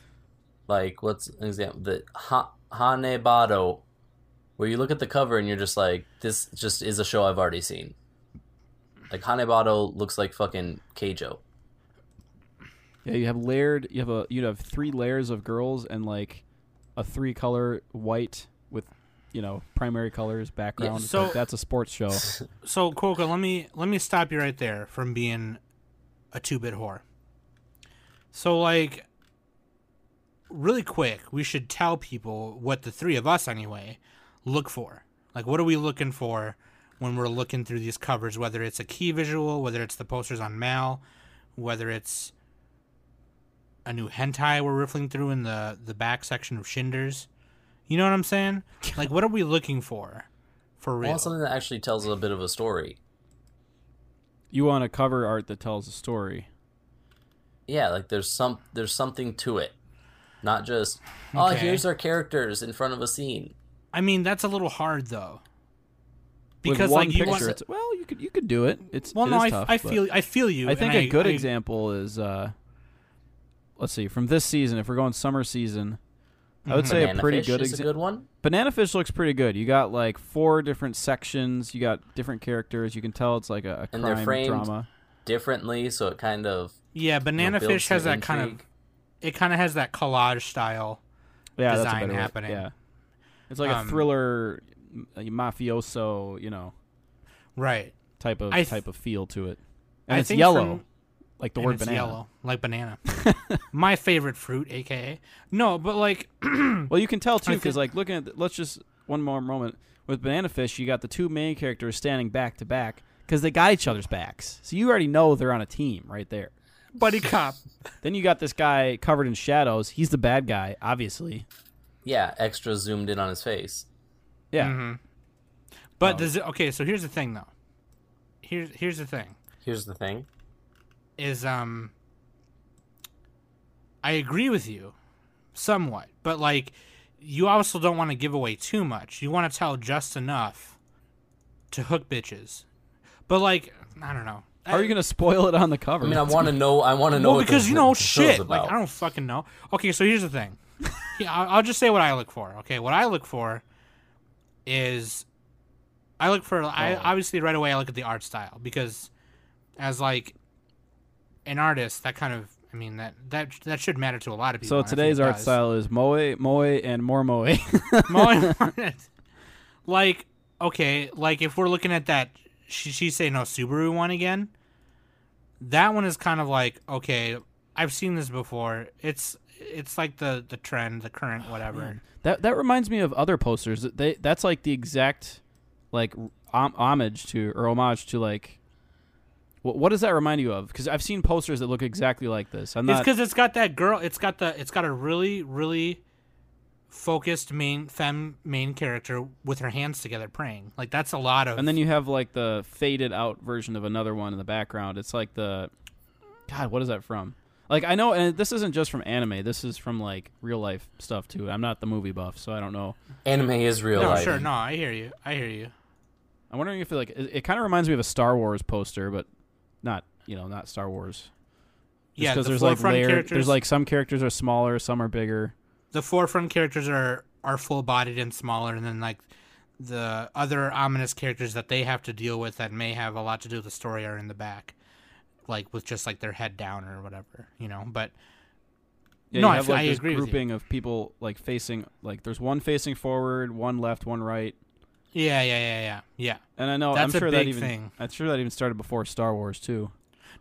[SPEAKER 2] Like what's an example? The ha- Hanebado, where you look at the cover and you're just like, this just is a show I've already seen. Like Hanebado looks like fucking Keijo.
[SPEAKER 4] yeah you have layered you have a you have three layers of girls and like a three color white with you know primary colors background It's
[SPEAKER 1] so-
[SPEAKER 4] like, that's a sports show
[SPEAKER 1] so Quokka, let me let me stop you right there from being a two-bit whore. So, like, really quick, we should tell people what the three of us, anyway, look for. Like, what are we looking for when we're looking through these covers? Whether it's a key visual, whether it's the posters on Mal, whether it's a new hentai we're riffling through in the the back section of Shinders. You know what I'm saying? Like, what are we looking for? For
[SPEAKER 2] I
[SPEAKER 1] real?
[SPEAKER 2] want something that actually tells a bit of a story.
[SPEAKER 4] you want a cover art that tells a story
[SPEAKER 2] Yeah, like there's some there's something to it, not just oh
[SPEAKER 1] Okay.
[SPEAKER 2] here's our characters in front of a scene.
[SPEAKER 1] I mean, that's a little hard though.
[SPEAKER 4] With
[SPEAKER 1] Because
[SPEAKER 4] one
[SPEAKER 1] like you
[SPEAKER 4] picture
[SPEAKER 1] want,
[SPEAKER 4] it's, well you could you could do it it's
[SPEAKER 1] well,
[SPEAKER 4] it
[SPEAKER 1] no,
[SPEAKER 4] is
[SPEAKER 1] I,
[SPEAKER 4] tough,
[SPEAKER 1] I feel I feel you.
[SPEAKER 4] I think
[SPEAKER 1] and
[SPEAKER 4] a good
[SPEAKER 1] I-
[SPEAKER 4] example is uh let's see from this season if we're going summer season I would say a pretty
[SPEAKER 2] Fish
[SPEAKER 4] good
[SPEAKER 2] is a
[SPEAKER 4] example
[SPEAKER 2] good one.
[SPEAKER 4] Banana Fish looks pretty good. You got like four different sections. You got different characters. You can tell it's like a, a
[SPEAKER 2] And they're
[SPEAKER 4] crime
[SPEAKER 2] framed
[SPEAKER 4] drama.
[SPEAKER 2] Differently, so it kind of
[SPEAKER 1] Yeah,
[SPEAKER 2] you know,
[SPEAKER 1] banana
[SPEAKER 2] builds
[SPEAKER 1] fish has
[SPEAKER 2] some
[SPEAKER 1] that kind of
[SPEAKER 2] intrigue.
[SPEAKER 1] it kind of has that collage style.
[SPEAKER 4] Yeah, that's a
[SPEAKER 1] design
[SPEAKER 4] better way-
[SPEAKER 1] happening.
[SPEAKER 4] Yeah, it's like
[SPEAKER 1] Um,
[SPEAKER 4] a thriller, m- a mafioso, you know,
[SPEAKER 1] Right.
[SPEAKER 4] type of
[SPEAKER 1] I th-
[SPEAKER 4] type of feel to it. And
[SPEAKER 1] I
[SPEAKER 4] it's
[SPEAKER 1] think
[SPEAKER 4] yellow,
[SPEAKER 1] from-
[SPEAKER 4] like the
[SPEAKER 1] and
[SPEAKER 4] word
[SPEAKER 1] it's
[SPEAKER 4] banana.
[SPEAKER 1] yellow, like banana. My favorite fruit, aka. No, but like
[SPEAKER 4] Well, you can tell too because like looking at the, let's just one more moment with Banana Fish, you got the two main characters standing back to back because they got each other's backs, so you already know they're on a team right there.
[SPEAKER 1] buddy cop.
[SPEAKER 4] Then you got this guy covered in shadows. He's the bad guy, obviously.
[SPEAKER 2] yeah extra zoomed in on his face.
[SPEAKER 4] Yeah.
[SPEAKER 1] Mhm. But
[SPEAKER 4] Oh.
[SPEAKER 1] does it, okay, so here's the thing though. Here's here's the thing.
[SPEAKER 2] Here's the thing.
[SPEAKER 1] Is um I agree with you somewhat, but like you also don't want to give away too much. You want to tell just enough to hook bitches. But like I don't know.
[SPEAKER 4] How are you gonna spoil it on the cover?
[SPEAKER 2] I mean, I want to know. I want to know.
[SPEAKER 1] well, because you know shit. Like I don't fucking know. Okay, so here's the thing. yeah, I'll, I'll just say what I look for. Okay, what I look for is I look for. I
[SPEAKER 2] Oh.
[SPEAKER 1] obviously right away I look at the art style because as like an artist, that kind of I mean that that that should matter to a lot of people.
[SPEAKER 4] so
[SPEAKER 1] and I think
[SPEAKER 4] today's art
[SPEAKER 1] does.
[SPEAKER 4] style is moe, moe, and more moe.
[SPEAKER 1] moe, like okay, like if we're looking at that, Shichisei no Subaru one again. That one is kind of like okay, I've seen this before. It's it's like the the trend, the current oh, whatever.
[SPEAKER 4] that that reminds me of other posters. That They that's like the exact like homage to or homage to like. What, what does that remind you of? Because I've seen posters that look exactly like this. I'm
[SPEAKER 1] It's because it's got that girl. It's got the. It's got a really, really focused main femme main character with her hands together praying. Like that's a lot of.
[SPEAKER 4] And then you have like the faded out version of another one in the background. It's like the God, what is that from? Like I know and this isn't just from anime. This is from like real life stuff too. I'm not the movie buff, so I don't know.
[SPEAKER 2] Anime is real
[SPEAKER 1] no,
[SPEAKER 2] life.
[SPEAKER 1] sure, no, I hear you. I hear you.
[SPEAKER 4] I'm wondering if it like it, it kind of reminds me of a Star Wars poster, but not, you know, not Star Wars. Just
[SPEAKER 1] yeah,
[SPEAKER 4] because
[SPEAKER 1] the
[SPEAKER 4] there's like layered,
[SPEAKER 1] characters.
[SPEAKER 4] there's like some characters are smaller, some are bigger.
[SPEAKER 1] the forefront characters are are full bodied and smaller, and then like the other ominous characters that they have to deal with that may have a lot to do with the story are in the back, like with just like their head down or whatever, you know. But
[SPEAKER 4] Yeah,
[SPEAKER 1] No,
[SPEAKER 4] you
[SPEAKER 1] I
[SPEAKER 4] have
[SPEAKER 1] f-
[SPEAKER 4] like
[SPEAKER 1] I
[SPEAKER 4] this
[SPEAKER 1] agree with you.
[SPEAKER 4] grouping of people like facing like there's one facing forward, one left, one right.
[SPEAKER 1] Yeah, yeah, yeah, yeah, yeah.
[SPEAKER 4] And I know
[SPEAKER 1] That's a
[SPEAKER 4] I'm sure that even
[SPEAKER 1] thing.
[SPEAKER 4] I'm sure that even started before Star Wars too.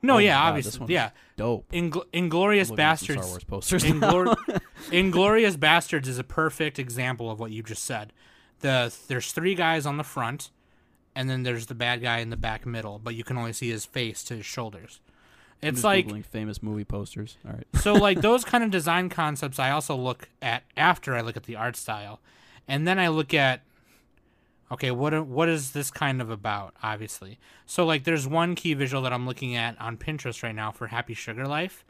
[SPEAKER 1] No,
[SPEAKER 4] Oh
[SPEAKER 1] yeah,
[SPEAKER 4] God,
[SPEAKER 1] obviously, yeah.
[SPEAKER 4] Dope.
[SPEAKER 1] Ingl- Inglorious Bastards.
[SPEAKER 4] Star Wars posters.
[SPEAKER 1] Inglor- Inglorious Bastards is a perfect example of what you just said. The there's three guys on the front, and then there's the bad guy in the back middle, but you can only see his face to his shoulders. It's like
[SPEAKER 4] Googling famous movie posters. All right.
[SPEAKER 1] so like those kind of design concepts I also look at after I look at the art style. And then I look at okay, what what is this kind of about, obviously. So like there's one key visual that I'm looking at on Pinterest right now for Happy Sugar Life.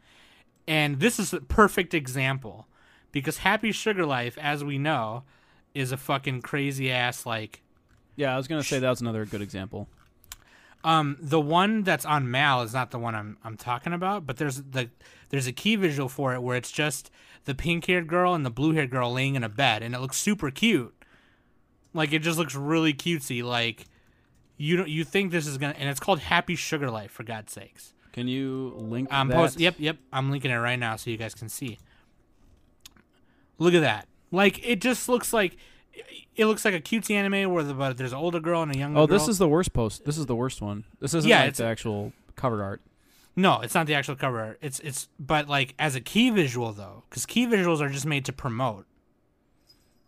[SPEAKER 1] And this is a perfect example because Happy Sugar Life as we know is a fucking crazy ass like
[SPEAKER 4] Yeah, I was gonna say that was another good example.
[SPEAKER 1] Um, the one that's on Mal is not the one I'm I'm talking about, but there's the there's a key visual for it where it's just the pink haired girl and the blue haired girl laying in a bed, and it looks super cute. Like it just looks really cutesy. Like you don't you think this is gonna, and it's called Happy Sugar Life for God's sakes.
[SPEAKER 4] Can you link
[SPEAKER 1] Um,
[SPEAKER 4] that?
[SPEAKER 1] post. Yep, yep. I'm linking it right now so you guys can see. Look at that. Like it just looks like it looks like a cutesy anime where the, but there's an older girl and a younger
[SPEAKER 4] Oh,
[SPEAKER 1] girl.
[SPEAKER 4] this is the worst post. This is the worst one. This isn't
[SPEAKER 1] Yeah,
[SPEAKER 4] like
[SPEAKER 1] it's-
[SPEAKER 4] the actual cover art.
[SPEAKER 1] No, it's not the actual cover art. It's it's but like as a key visual though, because key visuals are just made to promote,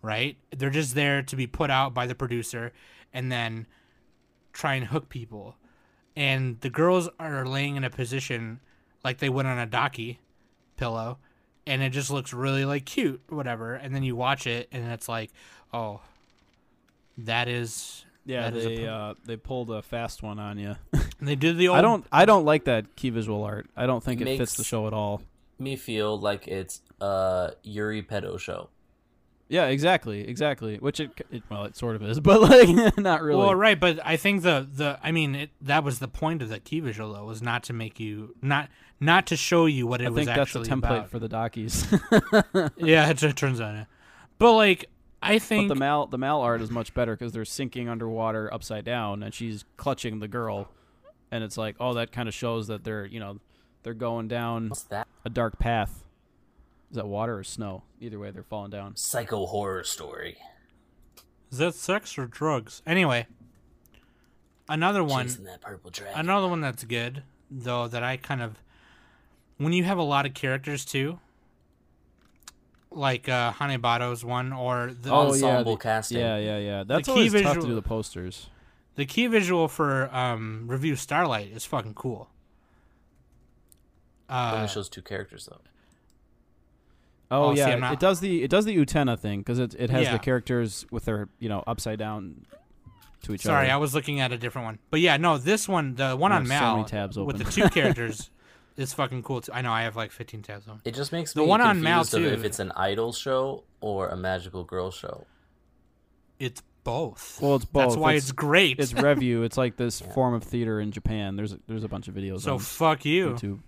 [SPEAKER 1] right? They're just there to be put out by the producer and then try and hook people. And the girls are laying in a position like they would on a docky pillow, and it just looks really like cute, whatever. And then you watch it, and it's like, oh, that is.
[SPEAKER 4] Yeah,
[SPEAKER 1] that is a
[SPEAKER 4] they
[SPEAKER 1] pu-
[SPEAKER 4] uh, they pulled a fast one on you.
[SPEAKER 1] they did the old.
[SPEAKER 4] I don't I don't like that key visual art. I don't think it fits the show at all.
[SPEAKER 2] Me feel like it's a Yuri pedo show.
[SPEAKER 4] Yeah, exactly, exactly. Which it, it well, it sort of is, but like not really.
[SPEAKER 1] Well, right, but I think the the I mean it, that was the point of the key visual though was not to make you not not to show you what it
[SPEAKER 4] I
[SPEAKER 1] was
[SPEAKER 4] think that's a
[SPEAKER 1] actually
[SPEAKER 4] template
[SPEAKER 1] about.
[SPEAKER 4] for the dockies.
[SPEAKER 1] yeah, it, it turns out. yeah. But like I think
[SPEAKER 4] but
[SPEAKER 1] think
[SPEAKER 4] the mal the mal art is much better because they're sinking underwater upside down, and she's clutching the girl, and it's like, oh, that kind of shows that they're you know they're going down
[SPEAKER 2] What's that?
[SPEAKER 4] a dark path. Is that water or snow? Either way, they're falling down.
[SPEAKER 2] Psycho horror story.
[SPEAKER 1] is that sex or drugs? Anyway, another one
[SPEAKER 2] that purple dragon.
[SPEAKER 1] another one that's good though that I kind of when you have a lot of characters too like uh Hanebado's one or the
[SPEAKER 2] Oh, Ensemble
[SPEAKER 4] the-
[SPEAKER 2] casting.
[SPEAKER 4] Yeah, yeah, yeah. That's
[SPEAKER 1] key
[SPEAKER 4] always tough to do the posters.
[SPEAKER 1] the key visual for um Revue Starlight is fucking cool.
[SPEAKER 2] It
[SPEAKER 1] Uh,
[SPEAKER 2] only shows two characters though.
[SPEAKER 4] Oh,
[SPEAKER 1] Oh,
[SPEAKER 4] yeah,
[SPEAKER 1] I'm not-
[SPEAKER 4] it does the it does the Utena thing because it it has
[SPEAKER 1] Yeah.
[SPEAKER 4] the characters with their you know upside down to each other.
[SPEAKER 1] Sorry, I was looking at a different one. But yeah, no, this one, the one
[SPEAKER 4] You
[SPEAKER 1] on
[SPEAKER 4] have so
[SPEAKER 1] Mal
[SPEAKER 4] tabs
[SPEAKER 1] with the two characters is fucking cool too. I know I have like 15 tabs on.
[SPEAKER 2] It just makes
[SPEAKER 1] The
[SPEAKER 2] me
[SPEAKER 1] one on Mal, too.
[SPEAKER 2] if it's an idol show or a magical girl show.
[SPEAKER 1] It's both.
[SPEAKER 4] Well, it's both.
[SPEAKER 1] That's why
[SPEAKER 4] It's-
[SPEAKER 1] it's, great.
[SPEAKER 4] it's Revue. It's like this
[SPEAKER 2] Yeah.
[SPEAKER 4] form of theater in Japan. There's a, there's a bunch of videos
[SPEAKER 1] so
[SPEAKER 4] on
[SPEAKER 1] fuck you.
[SPEAKER 4] YouTube.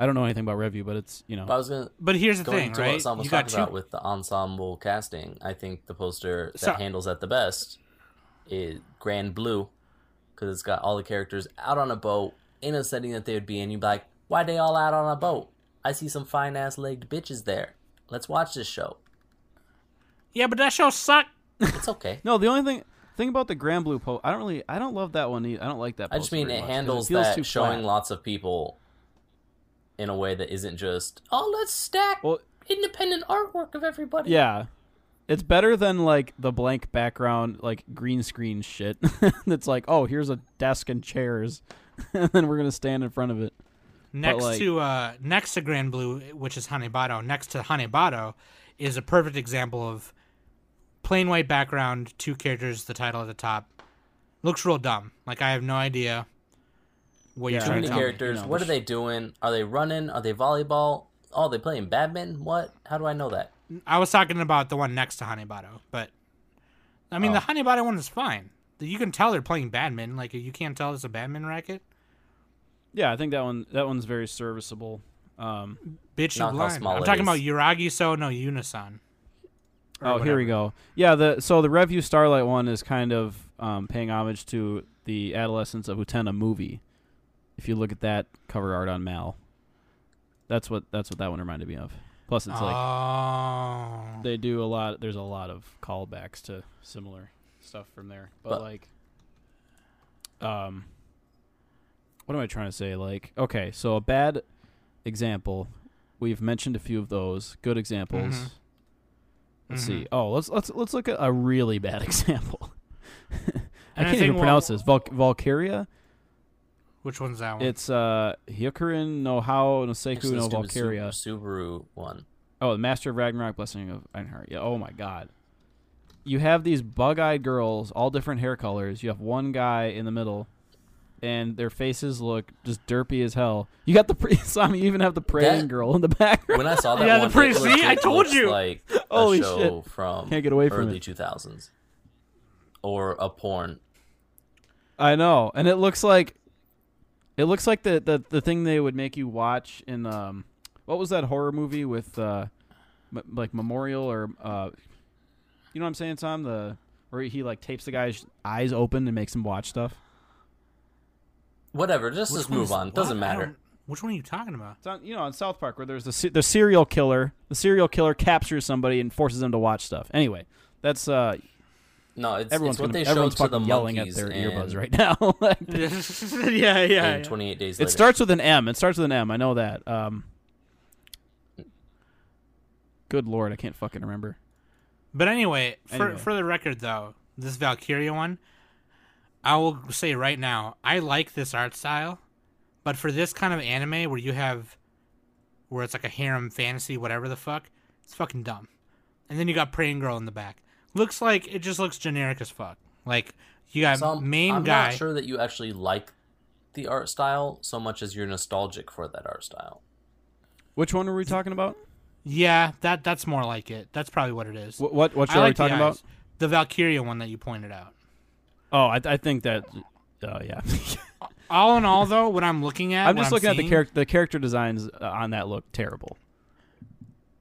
[SPEAKER 4] I don't know anything about Revue, but it's you know
[SPEAKER 2] But I was gonna
[SPEAKER 1] But here's the
[SPEAKER 2] going
[SPEAKER 1] thing,
[SPEAKER 2] to
[SPEAKER 1] right?
[SPEAKER 2] what Sam was
[SPEAKER 1] You got
[SPEAKER 2] talking
[SPEAKER 1] two.
[SPEAKER 2] about with the ensemble casting. I think the poster that
[SPEAKER 1] So-
[SPEAKER 2] handles that the best is Grand Blue because it's got all the characters out on a boat in a setting that they would be in. You'd be like, why they all out on a boat? I see some fine ass legged bitches there. Let's watch this show.
[SPEAKER 1] Yeah, but that show sucked.
[SPEAKER 2] It's okay.
[SPEAKER 4] no. The only thing thing about the Grand Blue post, I don't really I don't love that one. Either. I don't like that.
[SPEAKER 2] I just mean it
[SPEAKER 4] much 'cause
[SPEAKER 2] handles
[SPEAKER 4] feels
[SPEAKER 2] that
[SPEAKER 4] too
[SPEAKER 2] showing
[SPEAKER 4] flat.
[SPEAKER 2] lots of people in a way that isn't just oh let's stack
[SPEAKER 4] Well,
[SPEAKER 2] independent artwork of everybody.
[SPEAKER 4] yeah. It's better than like the blank background, like green screen shit. That's like, oh, here's a desk and chairs, and then we're gonna stand in front of it.
[SPEAKER 1] Next
[SPEAKER 4] like-
[SPEAKER 1] to uh, next to Grand Blue, which is Hanebado, next to Hanebado is a perfect example of plain white background, two characters, the title at the top. Looks real dumb. Like I have no idea what
[SPEAKER 4] Yeah,
[SPEAKER 1] you're
[SPEAKER 2] Too many
[SPEAKER 1] to tell me.
[SPEAKER 2] characters.
[SPEAKER 4] you know,
[SPEAKER 2] what
[SPEAKER 4] the
[SPEAKER 2] are they doing? Are they running? Are they volleyball? Oh, they playing badminton? What? How do I know that?
[SPEAKER 1] I was talking about the one next to Hanebado, but I mean the
[SPEAKER 2] Oh.
[SPEAKER 1] Hanebado one is fine. You can tell they're playing badminton. Like you can't tell it's a badminton racket.
[SPEAKER 4] Yeah, I think that one that one's very serviceable. Um,
[SPEAKER 1] Bitch, you blind. I'm talking
[SPEAKER 2] is.
[SPEAKER 1] about Uragi So no Unison. or
[SPEAKER 4] Oh, here we go. Yeah, the so the Revue Starlight one is kind of um, paying homage to the Adolescence of Utena movie. If you look at that cover art on Mal, that's what that's what that one reminded me of. Plus, it's like
[SPEAKER 1] oh.
[SPEAKER 4] they do a lot. There's a lot of callbacks to similar stuff from there. But,
[SPEAKER 2] But-
[SPEAKER 4] like, um, what am I trying to say? Like, okay, so a bad example. We've mentioned a few of those. Good examples.
[SPEAKER 1] Mhm.
[SPEAKER 4] Let's
[SPEAKER 1] Mhm.
[SPEAKER 4] see. Oh, let's let's let's look at a really bad example. I
[SPEAKER 1] And
[SPEAKER 4] can't
[SPEAKER 1] think
[SPEAKER 4] even
[SPEAKER 1] what-
[SPEAKER 4] pronounce this. Val- Valkyria.
[SPEAKER 1] Which one's that one?
[SPEAKER 4] It's uh Hyokurin no Hao no Seiku no
[SPEAKER 2] the stupid
[SPEAKER 4] Valkyria.
[SPEAKER 2] Subaru one.
[SPEAKER 4] Oh, the Master of Ragnarok, Blessing of Einhart. Yeah. Oh my God. You have these bug-eyed girls, all different hair colors. You have one guy in the middle, and their faces look just derpy as hell. You got the pre- Sam. You even have the praying
[SPEAKER 2] That-
[SPEAKER 4] girl in the background.
[SPEAKER 2] When I saw that
[SPEAKER 1] Yeah, the
[SPEAKER 2] one,
[SPEAKER 1] pretty-
[SPEAKER 2] it
[SPEAKER 1] see, I told you.
[SPEAKER 2] Like a
[SPEAKER 4] Holy
[SPEAKER 2] show from
[SPEAKER 4] Can't get away from
[SPEAKER 2] early 2000s, or a porn.
[SPEAKER 4] I know, and it looks like it looks like the, the the thing they would make you watch in um what was that horror movie with uh m- like Memorial or uh you know what I'm saying Tom the where he like tapes the guy's eyes open and makes him watch stuff.
[SPEAKER 2] Whatever, just
[SPEAKER 1] Which
[SPEAKER 2] just move
[SPEAKER 1] one's-
[SPEAKER 2] on. Doesn't?
[SPEAKER 1] I
[SPEAKER 2] matter.
[SPEAKER 1] don't- Which one are you talking about?
[SPEAKER 4] It's on, you know on South Park where there's the se- the serial killer the serial killer captures somebody and forces them to watch stuff. Anyway, that's uh
[SPEAKER 2] No, it's,
[SPEAKER 4] everyone's
[SPEAKER 2] it's what
[SPEAKER 4] gonna-
[SPEAKER 2] they showed
[SPEAKER 4] everyone's
[SPEAKER 2] to the
[SPEAKER 4] yelling at their earbuds right now.
[SPEAKER 1] Yeah, yeah. yeah.
[SPEAKER 2] 28 days
[SPEAKER 4] it
[SPEAKER 2] later.
[SPEAKER 4] starts with an M. It starts with an M. I know that. Um, good lord, I can't fucking remember.
[SPEAKER 1] But anyway, for
[SPEAKER 4] Anyway.
[SPEAKER 1] for the record though, this Valkyria one, I will say right now, I like this art style, but for this kind of anime where you have where it's like a harem fantasy, whatever the fuck, it's fucking dumb. And then you got Praying Girl in the back. Looks like it just looks generic as fuck. Like you got
[SPEAKER 2] So I'm,
[SPEAKER 1] main
[SPEAKER 2] I'm
[SPEAKER 1] guy.
[SPEAKER 2] not sure that you actually like the art style so much as you're nostalgic for that art style.
[SPEAKER 4] Which one were we talking about?
[SPEAKER 1] Yeah, that that's more like it. That's probably what it is.
[SPEAKER 4] What what, what
[SPEAKER 1] I
[SPEAKER 4] show are we
[SPEAKER 1] like the
[SPEAKER 4] talking about?
[SPEAKER 1] The Valkyria one that you pointed out.
[SPEAKER 4] Oh, I, I think that. Oh yeah.
[SPEAKER 1] All in all, though, what I'm looking at,
[SPEAKER 4] I'm just looking at the character. The character designs uh, on that look terrible.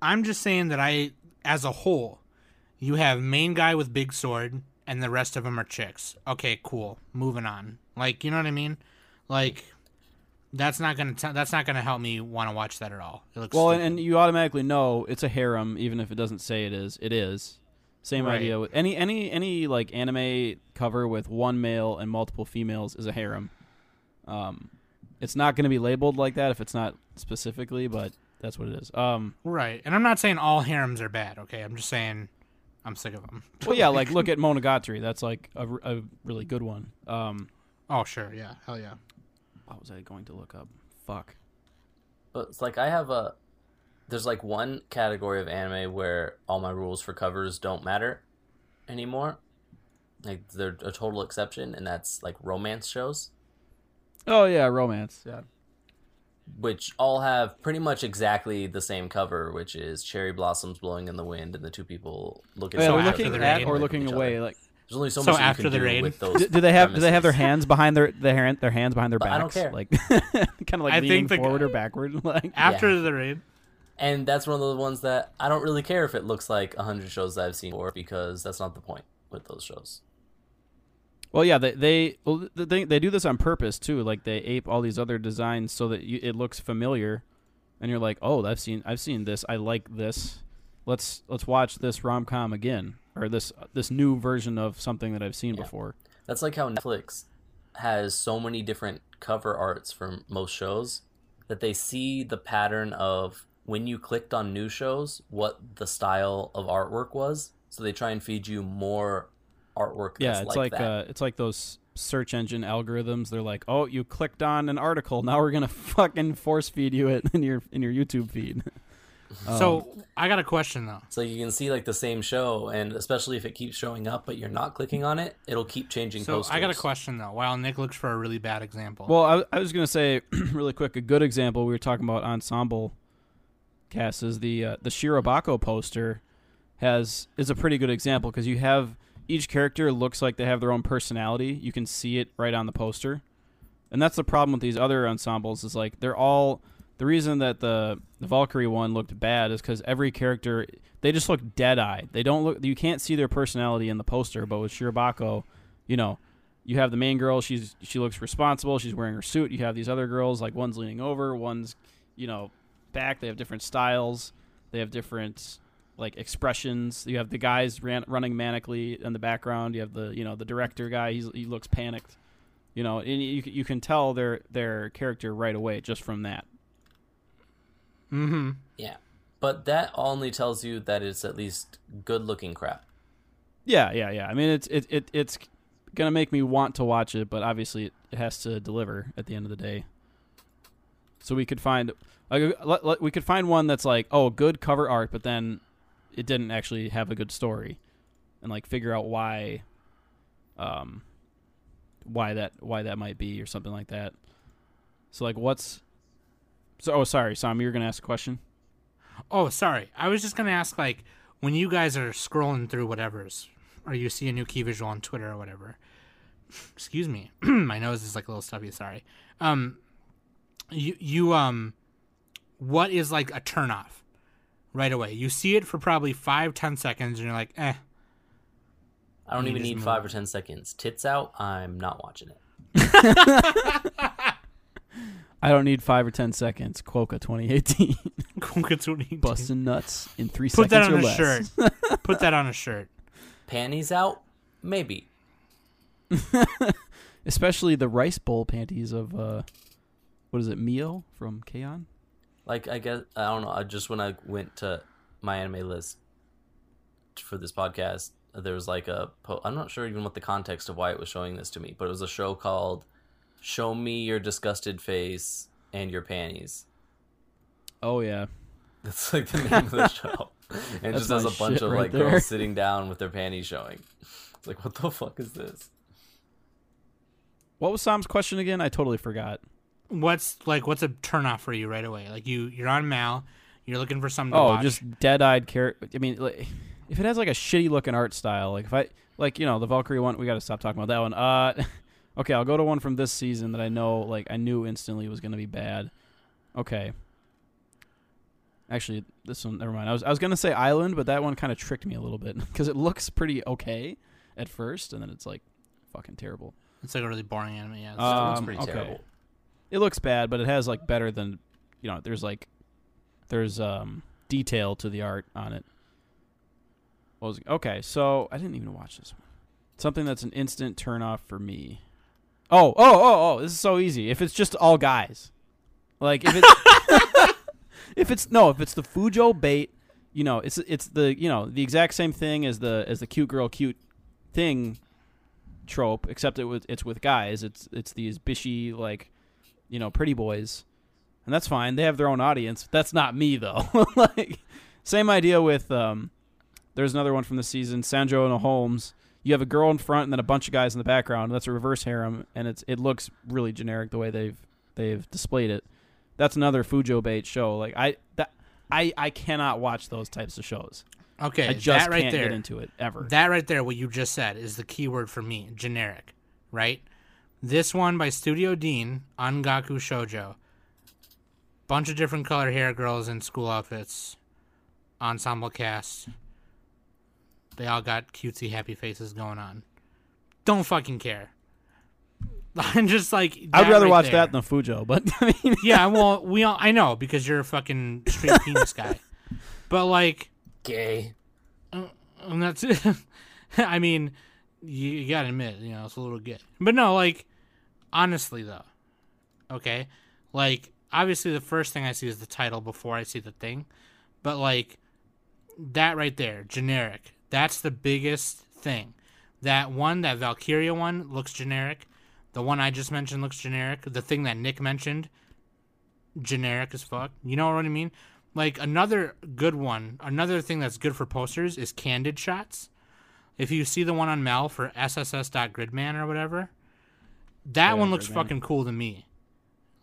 [SPEAKER 1] I'm just saying that I, as a whole, you have main guy with big sword, and the rest of them are chicks. Okay, cool. Moving on. Like, you know what I mean? Like, that's not gonna t- that's not gonna help me want to watch that at all. It looks
[SPEAKER 4] Well,
[SPEAKER 1] stupid.
[SPEAKER 4] and you automatically know it's a harem, even if it doesn't say it is. It is. Same
[SPEAKER 1] Right.
[SPEAKER 4] idea with any any any like anime cover with one male and multiple females is a harem. Um, it's not going to be labeled like that if it's not specifically, but that's what it is. Um,
[SPEAKER 1] right. And I'm not saying all harems are bad. Okay, I'm just saying I'm sick of them.
[SPEAKER 4] well, yeah, like look at Monogatari. That's like a, a really good one. Um,
[SPEAKER 1] Oh sure, yeah, hell yeah.
[SPEAKER 4] what was I going to look up? Fuck.
[SPEAKER 2] But it's like I have a there's like one category of anime where all my rules for covers don't matter anymore. Like they're a total exception, and that's like romance shows,
[SPEAKER 4] Oh yeah, romance. Yeah.
[SPEAKER 2] Which all have pretty much exactly the same cover, which is cherry blossoms blowing in the wind, and the two people looking.
[SPEAKER 4] Yeah,
[SPEAKER 1] So
[SPEAKER 4] we're looking
[SPEAKER 1] the
[SPEAKER 4] at or looking away.
[SPEAKER 2] other.
[SPEAKER 4] Like,
[SPEAKER 2] There's only so,
[SPEAKER 1] So
[SPEAKER 2] much
[SPEAKER 1] after
[SPEAKER 2] you can
[SPEAKER 1] the
[SPEAKER 2] do
[SPEAKER 1] raid?
[SPEAKER 2] with those.
[SPEAKER 4] do, do they have do they have their hands behind their their their hands behind their backs?
[SPEAKER 2] I don't care.
[SPEAKER 4] Like kind of like
[SPEAKER 1] I
[SPEAKER 4] leaning
[SPEAKER 1] think the-
[SPEAKER 4] forward or backward. Like
[SPEAKER 1] After the rain.
[SPEAKER 2] And that's one of the ones that I don't really care if it looks like a hundred shows that I've seen before because that's not the point with those shows.
[SPEAKER 4] Well, yeah, they they well, th- they they do this on purpose too. Like they ape all these other designs so that you, it looks familiar, and you're like, oh, I've seen I've seen this. I like this. Let's let's watch this rom com again, or this this new version of something that I've seen
[SPEAKER 2] Yeah.
[SPEAKER 4] before.
[SPEAKER 2] That's like how Netflix has so many different cover arts for most shows that they see the pattern of when you clicked on new shows, what the style of artwork was. So they try and feed you more artwork. That's
[SPEAKER 4] Yeah, it's like,
[SPEAKER 2] that.
[SPEAKER 4] uh, it's like those search engine algorithms. They're like, oh, you clicked on an article. Now we're gonna fucking force feed you it in your in your YouTube feed. Um,
[SPEAKER 1] so I got a question though.
[SPEAKER 2] So you can see like the same show, and especially if it keeps showing up, but you're not clicking on it, it'll keep changing.
[SPEAKER 1] So
[SPEAKER 2] posters.
[SPEAKER 1] I got a question though. While Nick looks for a really bad example,
[SPEAKER 4] Well, I, I was gonna say really quick. A good example we were talking about ensemble casts is the uh, the Shirobako poster has is a pretty good example because you have each character looks like they have their own personality. You can see it right on the poster, and that's the problem with these other ensembles. Is like they're all the reason that the the Valkyrie one looked bad is because every character they just look dead eyed. They don't look. You can't see their personality in the poster, but with Shirobako, you know, you have the main girl. She's she looks responsible. She's wearing her suit. You have these other girls, like one's leaning over, one's, you know, back. They have different styles. They have different like expressions. You have the guys ran, running manically in the background. You have the you know the director guy. He's, he looks panicked. You know, and you you can tell their their character right away just from that.
[SPEAKER 1] Mm-hmm.
[SPEAKER 2] Yeah. But that only tells you that it's at least good looking crap.
[SPEAKER 4] Yeah, yeah, yeah. I mean, it's it, it it's gonna make me want to watch it, but obviously it, it has to deliver at the end of the day. So we could find like let- let- we could find one that's like oh good cover art, but then it didn't actually have a good story, and like figure out why, um, why that why that might be or something like that. So like what's so oh sorry Sam you were gonna ask a question.
[SPEAKER 1] Oh, sorry. I was just gonna ask, like, when you guys are scrolling through whatever's, or you see a new key visual on Twitter or whatever. Excuse me, my nose is like a little stuffy. Sorry. Um, you you um, what is like a turnoff right away? You see it for probably five ten seconds, and you're like, eh.
[SPEAKER 2] I don't even need
[SPEAKER 1] move
[SPEAKER 2] five or ten seconds. Tits out, I'm not watching it.
[SPEAKER 4] I don't need five or ten seconds. Quokka 2018.
[SPEAKER 1] Busting.
[SPEAKER 4] busting nuts in three
[SPEAKER 1] Put
[SPEAKER 4] seconds
[SPEAKER 1] that on
[SPEAKER 4] or
[SPEAKER 1] a
[SPEAKER 4] less.
[SPEAKER 1] shirt. Put that on a shirt.
[SPEAKER 2] Panties out? Maybe.
[SPEAKER 4] Especially the rice bowl panties of uh, what is it, Mio from K-On?
[SPEAKER 2] Like I guess I don't know. I just when I went to my anime list for this podcast, there was like a po- I'm not sure even what the context of why it was showing this to me, but it was a show called "Show Me Your Disgusted Face and Your Panties."
[SPEAKER 4] Oh yeah,
[SPEAKER 2] That's like the name of the show, and it just has a bunch of
[SPEAKER 4] right
[SPEAKER 2] like
[SPEAKER 4] there.
[SPEAKER 2] girls sitting down with their panties showing. It's like what the fuck is this?
[SPEAKER 4] what was Sam's question again? I totally forgot.
[SPEAKER 1] What's like what's a turnoff for you right away? Like you you're on Mal, you're looking for something to
[SPEAKER 4] Oh, just dead-eyed character. I mean, like, if it has like a shitty looking art style, like if I like you know the Valkyrie one, we got to stop talking about that one. Uh, okay, I'll go to one from this season that I know like I knew instantly was gonna be bad. Okay. Actually, this one, never mind. I was I was gonna say Island, but that one kind of tricked me a little bit because it looks pretty okay at first, and then it's like fucking terrible.
[SPEAKER 1] It's like a really boring anime. Yeah. it's-
[SPEAKER 4] Um,
[SPEAKER 2] pretty
[SPEAKER 4] okay.
[SPEAKER 2] terrible.
[SPEAKER 4] It looks bad, but it has like better than, you know. There's like, there's um detail to the art on it. What was okay? So I didn't even watch this one. Something that's an instant turn off for me. Oh, oh, oh, oh! This is so easy. If it's just all guys, like if it's if it's no, if it's the Fujo bait, you know, it's it's the you know the exact same thing as the as the cute girl cute thing trope, except it was it's with guys. It's it's these bishy like you know pretty boys, and that's fine. They have their own audience. That's not me though. like same idea with um. There's another one from the season, Sanjo and Holmes. You have a girl in front and then a bunch of guys in the background. That's a reverse harem, and it's it looks really generic the way they've they've displayed it. That's another Fujo bait show. Like I that I I cannot watch those types of shows.
[SPEAKER 1] okay,
[SPEAKER 4] I just
[SPEAKER 1] that right
[SPEAKER 4] can't
[SPEAKER 1] there.
[SPEAKER 4] get into it ever.
[SPEAKER 1] That right there, what you just said, is the key word for me. Generic, right? This one by Studio Deen, Ongaku Shoujo. Bunch of different color hair girls in school outfits. Ensemble cast. They all got cutesy happy faces going on. Don't fucking care. I'm just like
[SPEAKER 4] I'd rather
[SPEAKER 1] right
[SPEAKER 4] watch
[SPEAKER 1] there.
[SPEAKER 4] that than Fujo, but I mean,
[SPEAKER 1] yeah, well, we all I know because you're a fucking straight penis guy. But like
[SPEAKER 2] Gay.
[SPEAKER 1] Uh, and that's I mean, you, gotta admit, you know, it's a little gay. But no, like, honestly though, okay, like obviously the first thing I see is the title before I see the thing, but like that right there, generic. That's the biggest thing. That one, that Valkyria one, looks generic. The one I just mentioned looks generic. The thing that Nick mentioned, generic as fuck. You know what I mean? Like another good one, another thing that's good for posters is candid shots. If you see the one on Mel for SSS.gridman or whatever, that
[SPEAKER 4] Yeah,
[SPEAKER 1] one looks
[SPEAKER 4] Gridman.
[SPEAKER 1] fucking cool to me.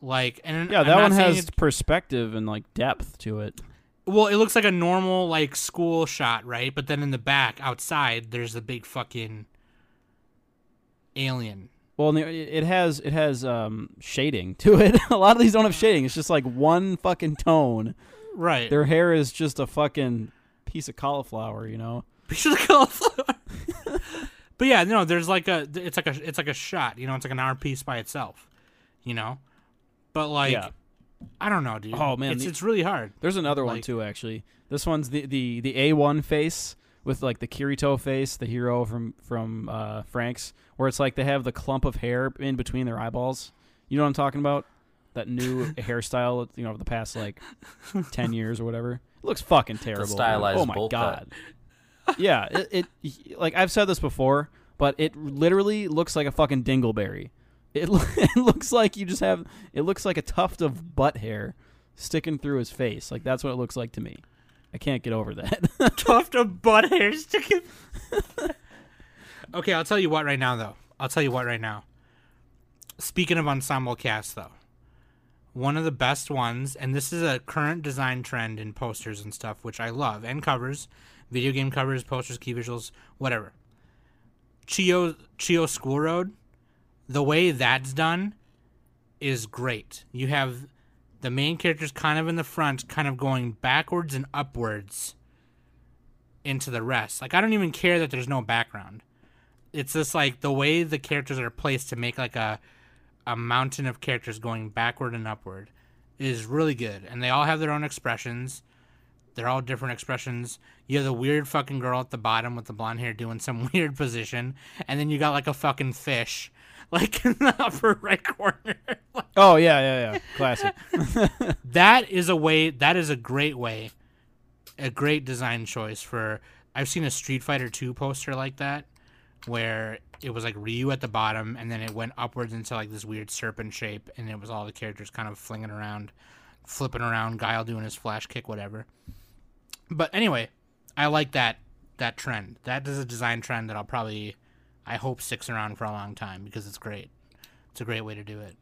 [SPEAKER 1] Like, and
[SPEAKER 4] yeah, that one has perspective and like depth to it.
[SPEAKER 1] well, it looks like a normal like school shot, right? But then in the back, outside, there's the big fucking alien.
[SPEAKER 4] Well, it it has it has um, shading to it. a lot of these don't have shading. It's just like one fucking tone.
[SPEAKER 1] Right.
[SPEAKER 4] Their hair is just a fucking piece of cauliflower, you know.
[SPEAKER 1] Piece of cauliflower. but yeah, no, there's like a it's like a it's like a shot, you know, it's like an hour piece by itself, you know. But like,
[SPEAKER 4] Yeah.
[SPEAKER 1] I don't know, dude.
[SPEAKER 4] Oh, man,
[SPEAKER 1] it's
[SPEAKER 4] the-
[SPEAKER 1] it's really hard.
[SPEAKER 4] There's another one too, actually. This one's the the the A1 face with like the Kirito face, the hero from from uh, Frank's, where it's like they have the clump of hair in between their eyeballs. You know what I'm talking about? That new hairstyle, you know, over the past like ten years or whatever. It looks fucking terrible. dude.
[SPEAKER 2] stylized
[SPEAKER 4] oh my
[SPEAKER 2] god. cut.
[SPEAKER 4] God. yeah, it, it like I've said this before, but it literally looks like a fucking dingleberry. It, it looks like you just have. It looks like a tuft of butt hair sticking through his face. Like that's what it looks like to me. I can't get over that.
[SPEAKER 1] tuft of butt hair sticking. okay, I'll tell you what right now, though. I'll tell you what right now. Speaking of ensemble cast, though, one of the best ones, and this is a current design trend in posters and stuff, which I love, and covers, video game covers, posters, key visuals, whatever. Chio Chio School Road, the way that's done is great. You have the main characters kind of in the front, kind of going backwards and upwards into the rest. Like I don't even care that there's no background. It's just like the way the characters are placed to make like a a mountain of characters going backward and upward is really good. And they all have their own expressions. They're all different expressions. You have the weird fucking girl at the bottom with the blonde hair doing some weird position, and then you got like a fucking fish, like in the upper right corner.
[SPEAKER 4] oh yeah, yeah, yeah. Classic.
[SPEAKER 1] that is a way. That is a great way, a great design choice for. I've seen a Street Fighter Two poster like that, where it was like Ryu at the bottom, and then it went upwards into like this weird serpent shape, and it was all the characters kind of flinging around, flipping around, Guile doing his flash kick, whatever. But anyway, I like that that trend. That is a design trend that I'll probably, I hope, sticks around for a long time because it's great. It's a great way to do it.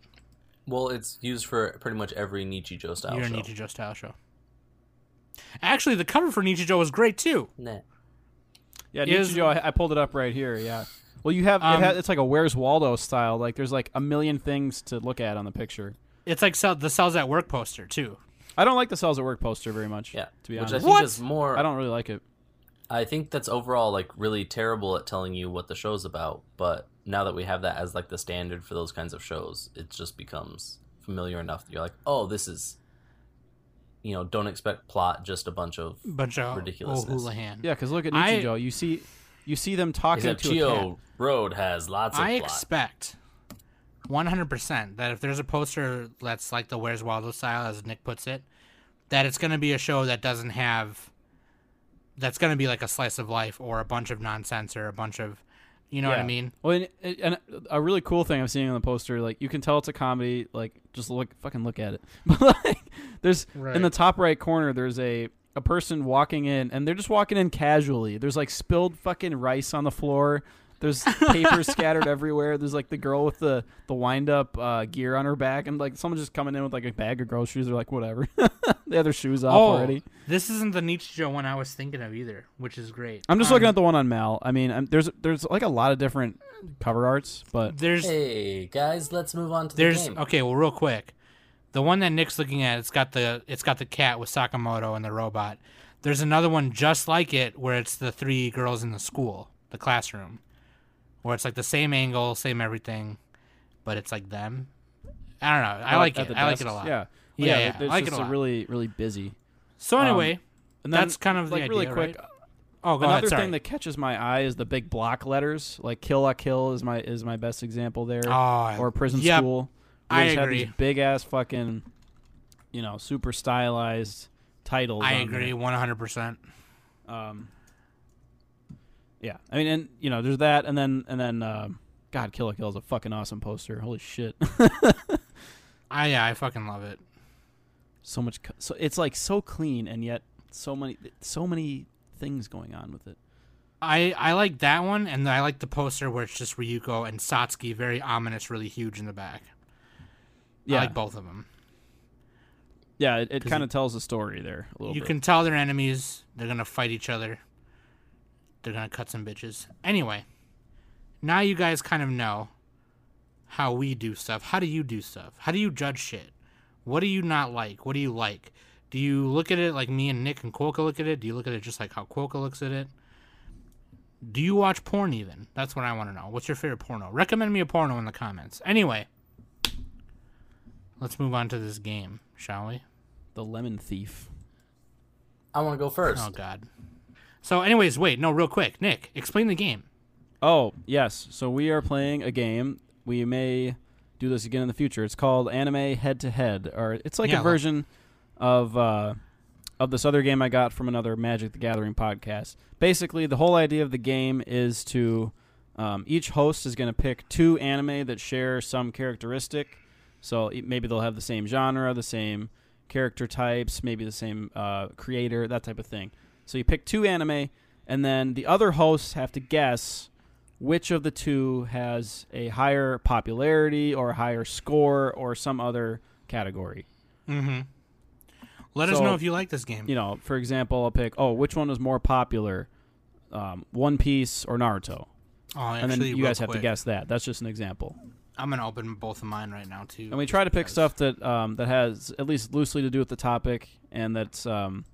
[SPEAKER 2] Well, it's used for pretty much every Nichijou style
[SPEAKER 1] Your
[SPEAKER 2] show.
[SPEAKER 1] Nichijou style show. Actually, the cover for Nichijou was great too.
[SPEAKER 2] Nah.
[SPEAKER 4] Yeah,
[SPEAKER 1] Is-
[SPEAKER 4] Nichijou, I, I pulled it up right here. Yeah. Well, you have
[SPEAKER 1] Um,
[SPEAKER 4] it has, it's like a Where's Waldo style. Like there's like a million things to look at on the picture.
[SPEAKER 1] It's like sell, the cells at work poster too.
[SPEAKER 4] I don't like the cells at work poster very much.
[SPEAKER 2] Yeah.
[SPEAKER 4] to be
[SPEAKER 2] Which
[SPEAKER 4] honest,
[SPEAKER 2] I think
[SPEAKER 1] What?
[SPEAKER 2] is more.
[SPEAKER 4] I don't really like it.
[SPEAKER 2] I think that's overall like really terrible at telling you what the show's about. But now that we have that as like the standard for those kinds of shows, it just becomes familiar enough that you're like, oh, this is. You know, don't expect plot, just a bunch of.
[SPEAKER 1] Bunch of
[SPEAKER 2] Ridiculousness.
[SPEAKER 1] O'Houlihan.
[SPEAKER 4] Yeah, because look at
[SPEAKER 1] I-
[SPEAKER 4] Nichijou. you see, you see them talking
[SPEAKER 2] Except
[SPEAKER 4] to a cat.
[SPEAKER 2] Chio Road has lots of
[SPEAKER 1] I
[SPEAKER 2] plot.
[SPEAKER 1] expect 100% that if there's a poster that's like the Where's Waldo style, as Nick puts it, that it's going to be a show that doesn't have. That's going to be like a slice of life or a bunch of nonsense or a bunch of. You know what I mean?
[SPEAKER 4] Well, and, and a really cool thing I'm seeing on the poster, like you can tell it's a comedy. Like just look, fucking look at it. But like, there's in the top right corner, there's a a person walking in, and they're just walking in casually. There's like spilled fucking rice on the floor. There's paper scattered everywhere. There's like the girl with the the wind up uh, gear on her back, and like someone just coming in with like a bag of groceries. They're like, whatever. they have their shoes off
[SPEAKER 1] Oh,
[SPEAKER 4] already.
[SPEAKER 1] this isn't the Nichijou one I was thinking of either, which is great.
[SPEAKER 4] I'm just
[SPEAKER 1] Um,
[SPEAKER 4] looking at the one on Mal. I mean, I'm, there's there's like a lot of different cover arts, but
[SPEAKER 1] There's
[SPEAKER 2] Hey guys, let's move on to the
[SPEAKER 1] There's
[SPEAKER 2] game.
[SPEAKER 1] okay. Well, real quick, the one that Nick's looking at, it's got the it's got the cat with Sakamoto and the robot. There's another one just like it where it's the three girls in the school, the classroom, where it's like the same angle, same everything, but it's like them. I don't know. I like it. I like it a lot.
[SPEAKER 4] Yeah,
[SPEAKER 1] Yeah,
[SPEAKER 4] yeah.
[SPEAKER 1] yeah,
[SPEAKER 4] It's
[SPEAKER 1] I like it
[SPEAKER 4] just
[SPEAKER 1] a lot.
[SPEAKER 4] really really busy.
[SPEAKER 1] So
[SPEAKER 4] Um,
[SPEAKER 1] anyway,
[SPEAKER 4] And then,
[SPEAKER 1] that's kind of the
[SPEAKER 4] like
[SPEAKER 1] idea,
[SPEAKER 4] really quick.
[SPEAKER 1] right? Oh, go
[SPEAKER 4] Another
[SPEAKER 1] ahead.
[SPEAKER 4] Thing that catches my eye is the big block letters. Like "Kill la Kill" is my is my best example there,
[SPEAKER 1] oh,
[SPEAKER 4] or "Prison
[SPEAKER 1] yep,
[SPEAKER 4] School." They
[SPEAKER 1] I
[SPEAKER 4] just have
[SPEAKER 1] agree.
[SPEAKER 4] these big ass fucking, you know, super stylized titles.
[SPEAKER 1] I agree, one hundred percent.
[SPEAKER 4] Um, yeah, I mean, and you know, there's that, and then and then, um, God, Kill La Kill is a fucking awesome poster. Holy shit,
[SPEAKER 1] I yeah, I fucking love it.
[SPEAKER 4] so much. Co- so it's like so clean, and yet so many so many things going on with it.
[SPEAKER 1] I I like that one, and I like the poster where it's just Ryuko and Satsuki, very ominous, really huge in the back.
[SPEAKER 4] Yeah,
[SPEAKER 1] I like both of them.
[SPEAKER 4] yeah, it, it kind of tells the story there a little
[SPEAKER 1] You
[SPEAKER 4] bit.
[SPEAKER 1] can tell they're enemies. They're gonna fight each other. They're gonna cut some bitches. Anyway, now you guys kind of know how we do stuff. How do you do stuff? How do you judge shit? What do you not like? What do you like? Do you look at it like me and Nick and Quokka look at it? Do you look at it just like how Quokka looks at it? Do you watch porn even? That's what I want to know. What's your favorite porno? Recommend me a porno in the comments. Anyway, let's move on to this game, shall we?
[SPEAKER 4] The Lemon Thief.
[SPEAKER 2] I want to go first.
[SPEAKER 1] Oh God. So, anyways, wait, no, real quick, Nick, explain the game.
[SPEAKER 4] Oh, yes. So we are playing a game. We may do this again in the future. It's called Anime Head to Head, or it's like
[SPEAKER 1] Yeah,
[SPEAKER 4] a version of uh, of this other game I got from another Magic the Gathering podcast. Basically, the whole idea of the game is to um, each host is going to pick two anime that share some characteristic. So maybe they'll have the same genre, the same character types, maybe the same uh, creator, that type of thing. So you pick two anime, and then the other hosts have to guess which of the two has a higher popularity or a higher score or some other category.
[SPEAKER 1] Mm-hmm. Let us know if you like this game.
[SPEAKER 4] You know, for example, I'll pick, oh, which one was more popular, um, One Piece or Naruto?
[SPEAKER 1] oh,
[SPEAKER 4] and then you guys have to guess that. That's just an example.
[SPEAKER 1] I'm gonna open both of mine right now too.
[SPEAKER 4] And we try to pick
[SPEAKER 1] because-
[SPEAKER 4] stuff that um, that has at least loosely to do with the topic, and that's um,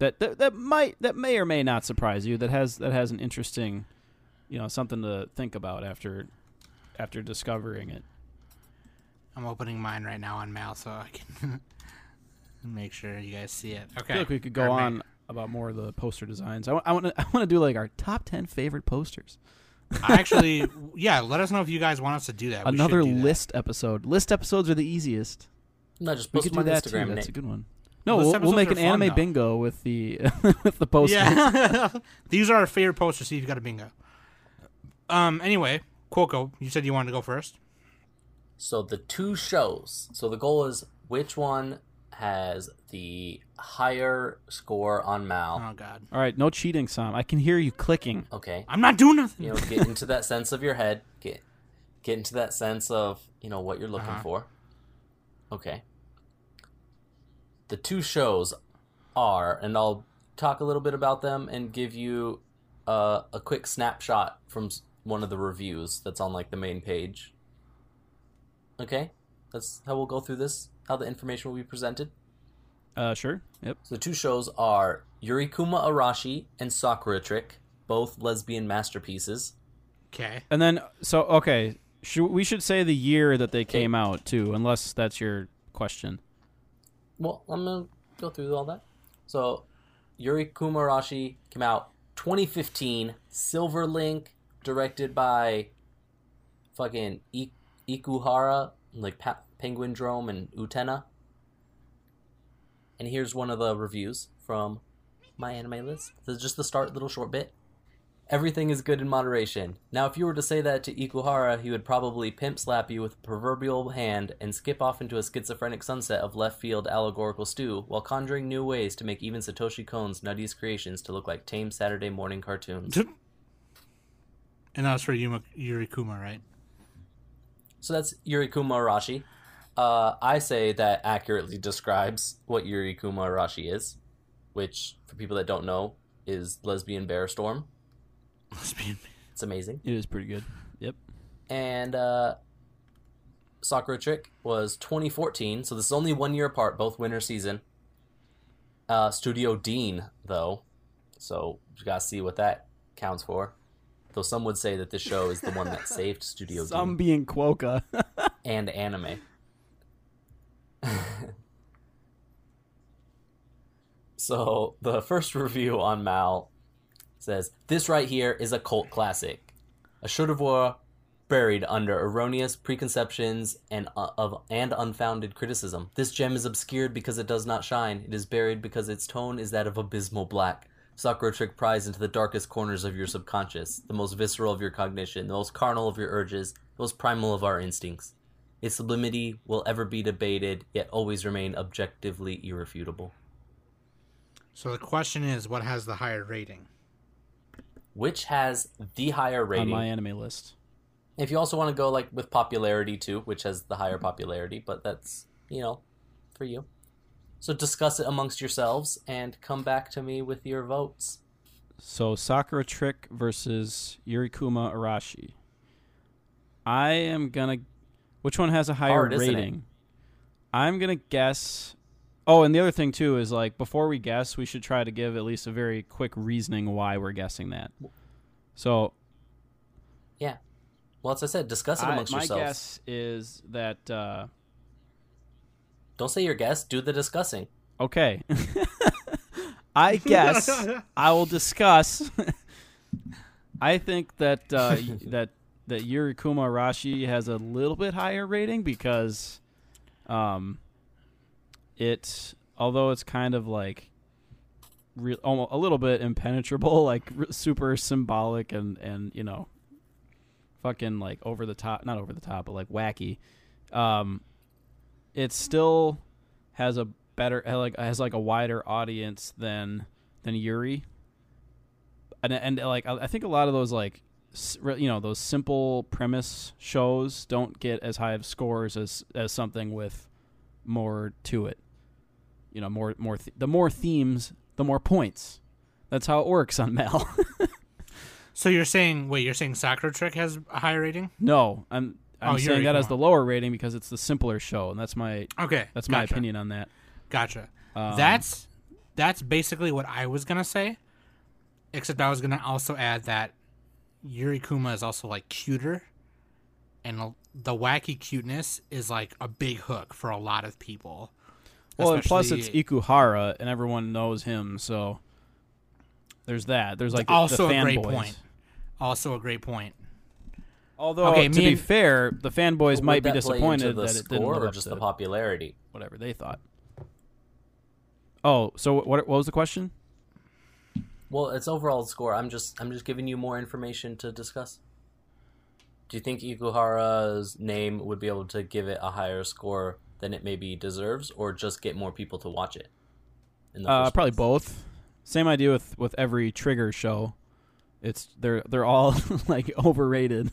[SPEAKER 4] that, that that might that may or may not surprise you. That has that has an interesting, you know, something to think about after after discovering it.
[SPEAKER 1] I'm opening mine right now on Mal so I can make sure you guys see it.
[SPEAKER 4] I
[SPEAKER 1] Okay.
[SPEAKER 4] feel like we could go
[SPEAKER 1] Or may-
[SPEAKER 4] on about more of the poster designs. I want to I want to do like our top ten favorite posters.
[SPEAKER 1] I actually, yeah. Let us know if you guys want us to do that. We should
[SPEAKER 4] Another
[SPEAKER 1] do that.
[SPEAKER 4] list episode. List episodes are the easiest.
[SPEAKER 2] No, just
[SPEAKER 4] We
[SPEAKER 2] post
[SPEAKER 4] could
[SPEAKER 2] them
[SPEAKER 4] do
[SPEAKER 2] on
[SPEAKER 4] that
[SPEAKER 2] Instagram,
[SPEAKER 4] too. That's
[SPEAKER 2] Nick.
[SPEAKER 4] a good one. No,
[SPEAKER 1] List
[SPEAKER 4] we'll, we'll make an
[SPEAKER 1] fun,
[SPEAKER 4] anime
[SPEAKER 1] though.
[SPEAKER 4] bingo with the with the posters.
[SPEAKER 1] Yeah. These are our favorite posters. See if you got a bingo. Um. Anyway, Quokka, you said you wanted to go first.
[SPEAKER 2] So the two shows. So the goal is which one has the higher score on Mal.
[SPEAKER 1] Oh God,
[SPEAKER 4] All right, no cheating, Sam. I can hear you clicking.
[SPEAKER 2] Okay.
[SPEAKER 1] I'm not doing nothing.
[SPEAKER 2] You know, get into that sense of your head. Get get into that sense of, you know, what you're looking
[SPEAKER 1] Uh-huh.
[SPEAKER 2] for. Okay. The two shows are, and I'll talk a little bit about them and give you uh, a quick snapshot from one of the reviews that's on like the main page. Okay? That's how we'll go through this, how the information will be presented.
[SPEAKER 4] Uh, sure. Yep.
[SPEAKER 2] So the two shows are Yurikuma Arashi and Sakura Trick, both lesbian masterpieces.
[SPEAKER 1] Okay.
[SPEAKER 4] And then, so okay, should, we should say the year that they came out too, unless that's your question.
[SPEAKER 2] Well, I'm gonna go through all that. So, Yuri Kumarashi came out 2015. Silver Link, directed by fucking Ikuhara, like pa- Penguindrum and Utena. And here's one of the reviews from my anime list. This is just the start, little short bit. Everything is good in moderation. Now, if you were to say that to Ikuhara, he would probably pimp slap you with a proverbial hand and skip off into a schizophrenic sunset of left field allegorical stew while conjuring new ways to make even Satoshi Kon's nuttiest creations to look like tame Saturday morning cartoons.
[SPEAKER 1] And that was for Yuma, Yuri Kuma, right?
[SPEAKER 2] So that's Yurikuma Arashi. Uh, I say that accurately describes what Yurikuma Arashi is, which, for people that don't know, is lesbian bear storm.
[SPEAKER 1] Lesbian.
[SPEAKER 2] It's amazing.
[SPEAKER 4] It is pretty good. Yep.
[SPEAKER 2] and uh, Sakura Trick was 2014, so this is only one year apart, both winter season. Uh, Studio Deen, though, so you gotta see what that counts for. Though some would say that this show is the one that saved Studio
[SPEAKER 4] Some
[SPEAKER 2] Deen
[SPEAKER 4] being Quokka.
[SPEAKER 2] and anime. so the first review on Mal says this right here is a cult classic, a show d'oeuvre buried under erroneous preconceptions and uh, of and unfounded criticism. This gem is obscured because it does not shine. It is buried because its tone is that of abysmal black. Sakura trick pries into the darkest corners of your subconscious, the most visceral of your cognition, the most carnal of your urges, the most primal of our instincts. Its sublimity will ever be debated, yet always remain objectively irrefutable.
[SPEAKER 1] So the question is, what has the higher rating?
[SPEAKER 2] Which has the higher rating on
[SPEAKER 4] my anime list.
[SPEAKER 2] If you also want to go like with popularity too, which has the higher mm-hmm. popularity, but that's you know, for you. So discuss it amongst yourselves and come back to me with your votes.
[SPEAKER 4] So Sakura Trick versus Yurikuma Arashi. I am gonna. Which one has a higher
[SPEAKER 2] Hard,
[SPEAKER 4] rating? I'm gonna guess. Oh, and the other thing too is like before we guess, we should try to give at least a very quick reasoning why we're guessing that. So
[SPEAKER 2] Yeah. Well, as I said, discuss it
[SPEAKER 4] I-
[SPEAKER 2] amongst
[SPEAKER 4] my
[SPEAKER 2] yourselves.
[SPEAKER 4] guess is that uh,
[SPEAKER 2] Don't say your guess. Do the discussing.
[SPEAKER 4] okay. I guess I will discuss. I think that uh, that that Yuri Kuma Arashi has a little bit higher rating because, um, it although it's kind of like, re- almost a little bit impenetrable, like r- super symbolic and and you know, fucking like over the top, not over the top, but like wacky. Um, it still has a better like has like a wider audience than than Yuri. And and like I I think a lot of those like you know those simple premise shows don't get as high of scores as as something with more to it. You know, more more th- the more themes, the more points. That's how it works on Mel.
[SPEAKER 1] So you're saying wait, you're saying Sakura Trick has a higher rating?
[SPEAKER 4] no, I'm I'm
[SPEAKER 1] Oh,
[SPEAKER 4] saying that as the lower rating because it's the simpler show, and that's my
[SPEAKER 1] Okay,
[SPEAKER 4] that's my
[SPEAKER 1] gotcha,
[SPEAKER 4] opinion on that.
[SPEAKER 1] Gotcha.
[SPEAKER 4] Um,
[SPEAKER 1] that's that's basically what I was gonna say, except I was gonna also add that Yuri Kuma is also like cuter, and the wacky cuteness is like a big hook for a lot of people.
[SPEAKER 4] Well, and plus it's Ikuhara, and everyone knows him, so there's that. There's like
[SPEAKER 1] also
[SPEAKER 4] the
[SPEAKER 1] a great
[SPEAKER 4] fanboys.
[SPEAKER 1] point. Also a great point.
[SPEAKER 4] Although
[SPEAKER 1] Okay,
[SPEAKER 4] to be
[SPEAKER 1] and-
[SPEAKER 4] fair, the fanboys
[SPEAKER 2] Would
[SPEAKER 4] might be
[SPEAKER 2] that play
[SPEAKER 4] disappointed
[SPEAKER 2] the
[SPEAKER 4] that it didn't
[SPEAKER 2] score
[SPEAKER 4] live
[SPEAKER 2] or just the popularity.
[SPEAKER 4] whatever they thought. Oh, so what? What was the question?
[SPEAKER 2] Well, it's overall score. I'm just I'm just giving you more information to discuss. Do you think Ikuhara's name would be able to give it a higher score than it maybe deserves, or just get more people to watch it? In the
[SPEAKER 4] Uh, probably both. Same idea with with every Trigger show. It's they're they're all like overrated.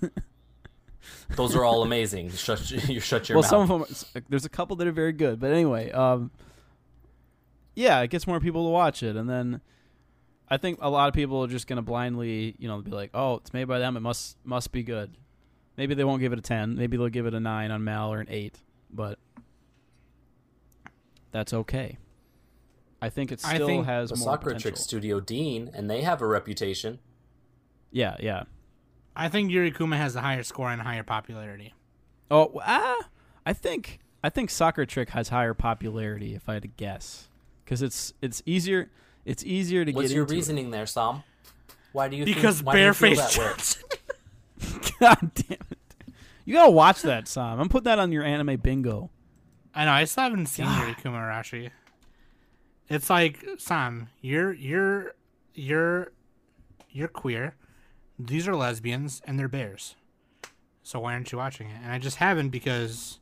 [SPEAKER 2] Those are all amazing. You shut you shut your
[SPEAKER 4] well,
[SPEAKER 2] mouth.
[SPEAKER 4] some of them. There's a couple that are very good, but anyway, um, yeah, it gets more people to watch it, and then I think a lot of people are just gonna blindly, you know, be like, "Oh, it's made by them. It must must be good." Maybe they won't give it a ten. Maybe they'll give it a nine on Mal or an eight, but that's okay. I think it
[SPEAKER 1] I
[SPEAKER 4] still
[SPEAKER 1] think
[SPEAKER 4] has
[SPEAKER 2] the
[SPEAKER 4] more
[SPEAKER 2] Sakura
[SPEAKER 4] potential.
[SPEAKER 2] Trick Studio Deen, and they have a reputation.
[SPEAKER 4] Yeah, yeah.
[SPEAKER 1] I think Yuri Kuma has a higher score and higher popularity.
[SPEAKER 4] Oh, ah, I think I think Sakura Trick has higher popularity if I had to guess, because it's it's easier it's easier to
[SPEAKER 2] What's
[SPEAKER 4] get
[SPEAKER 2] your
[SPEAKER 4] into it.
[SPEAKER 2] reasoning there, Sam? Why do you
[SPEAKER 1] Because
[SPEAKER 2] think, why do you feel that way?
[SPEAKER 1] Johnson.
[SPEAKER 4] God damn it! You gotta watch that, Sam. I'm putting that on your anime bingo.
[SPEAKER 1] I know. I still haven't seen
[SPEAKER 4] God.
[SPEAKER 1] Yuri It's like Sam, you're you're you're you're queer. These are lesbians and they're bears. So why aren't you watching it? And I just haven't because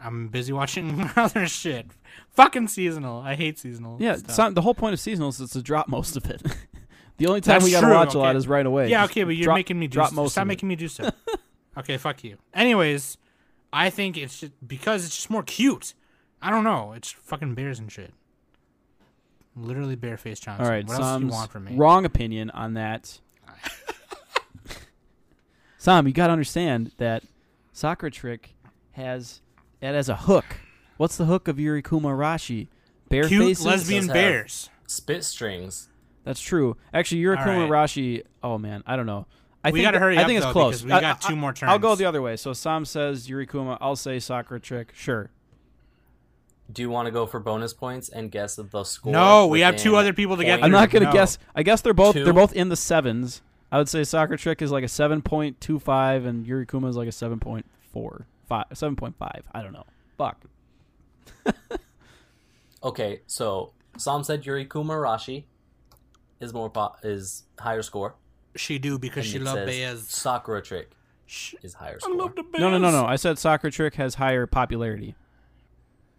[SPEAKER 1] I'm busy watching other shit. Fucking seasonal. I hate seasonal.
[SPEAKER 4] Yeah, the whole point of seasonals is to drop most of it. the only time
[SPEAKER 1] That's
[SPEAKER 4] we gotta
[SPEAKER 1] true,
[SPEAKER 4] watch a lot is right away.
[SPEAKER 1] Yeah,
[SPEAKER 4] Just
[SPEAKER 1] okay, but you're
[SPEAKER 4] drop-
[SPEAKER 1] making me do
[SPEAKER 4] drop most
[SPEAKER 1] Stop making me do so. okay, fuck you. Anyways, I think it's just because it's just more cute. I don't know. It's fucking bears and shit. Literally bareface Johnson.
[SPEAKER 4] All right,
[SPEAKER 1] what else do you want from me?
[SPEAKER 4] wrong opinion on that. Sam, you gotta understand that Sakura Trick has it as a hook. What's the hook of Yuri Kuma Arashi? Bare
[SPEAKER 1] Cute
[SPEAKER 4] faces.
[SPEAKER 1] lesbian bears.
[SPEAKER 2] Spit strings.
[SPEAKER 4] That's true. Actually, Yuri
[SPEAKER 1] All right.
[SPEAKER 4] Arashi. Oh man, I don't know. I
[SPEAKER 1] We
[SPEAKER 4] think
[SPEAKER 1] gotta hurry
[SPEAKER 4] I
[SPEAKER 1] up,
[SPEAKER 4] think it's
[SPEAKER 1] though,
[SPEAKER 4] close.
[SPEAKER 1] we
[SPEAKER 4] I-
[SPEAKER 1] got
[SPEAKER 4] I-
[SPEAKER 1] two more turns.
[SPEAKER 4] I'll go the other way. So Sam says Yuri Kuma. I'll say Sakura Trick. Sure.
[SPEAKER 2] Do you want to go for bonus points and guess the score?
[SPEAKER 1] No, we have two other people to get?
[SPEAKER 4] I'm not gonna
[SPEAKER 1] no.
[SPEAKER 4] guess. I guess they're both
[SPEAKER 2] Two?
[SPEAKER 4] they're both in the sevens. I would say Sakura Trick is like a seven point two five, and Yuri Kuma is like a seven point four five, seven point five. I don't know. Fuck.
[SPEAKER 2] Okay, so Sam said Yuri Kumarashi is more po- is higher score.
[SPEAKER 1] She do because
[SPEAKER 2] and
[SPEAKER 1] she
[SPEAKER 2] it
[SPEAKER 1] love
[SPEAKER 2] says
[SPEAKER 1] bears.
[SPEAKER 2] Sakura Trick
[SPEAKER 1] Sh-
[SPEAKER 2] is higher
[SPEAKER 1] I
[SPEAKER 2] score.
[SPEAKER 1] love the bears.
[SPEAKER 4] No, no, no, no. I said Sakura Trick has higher popularity.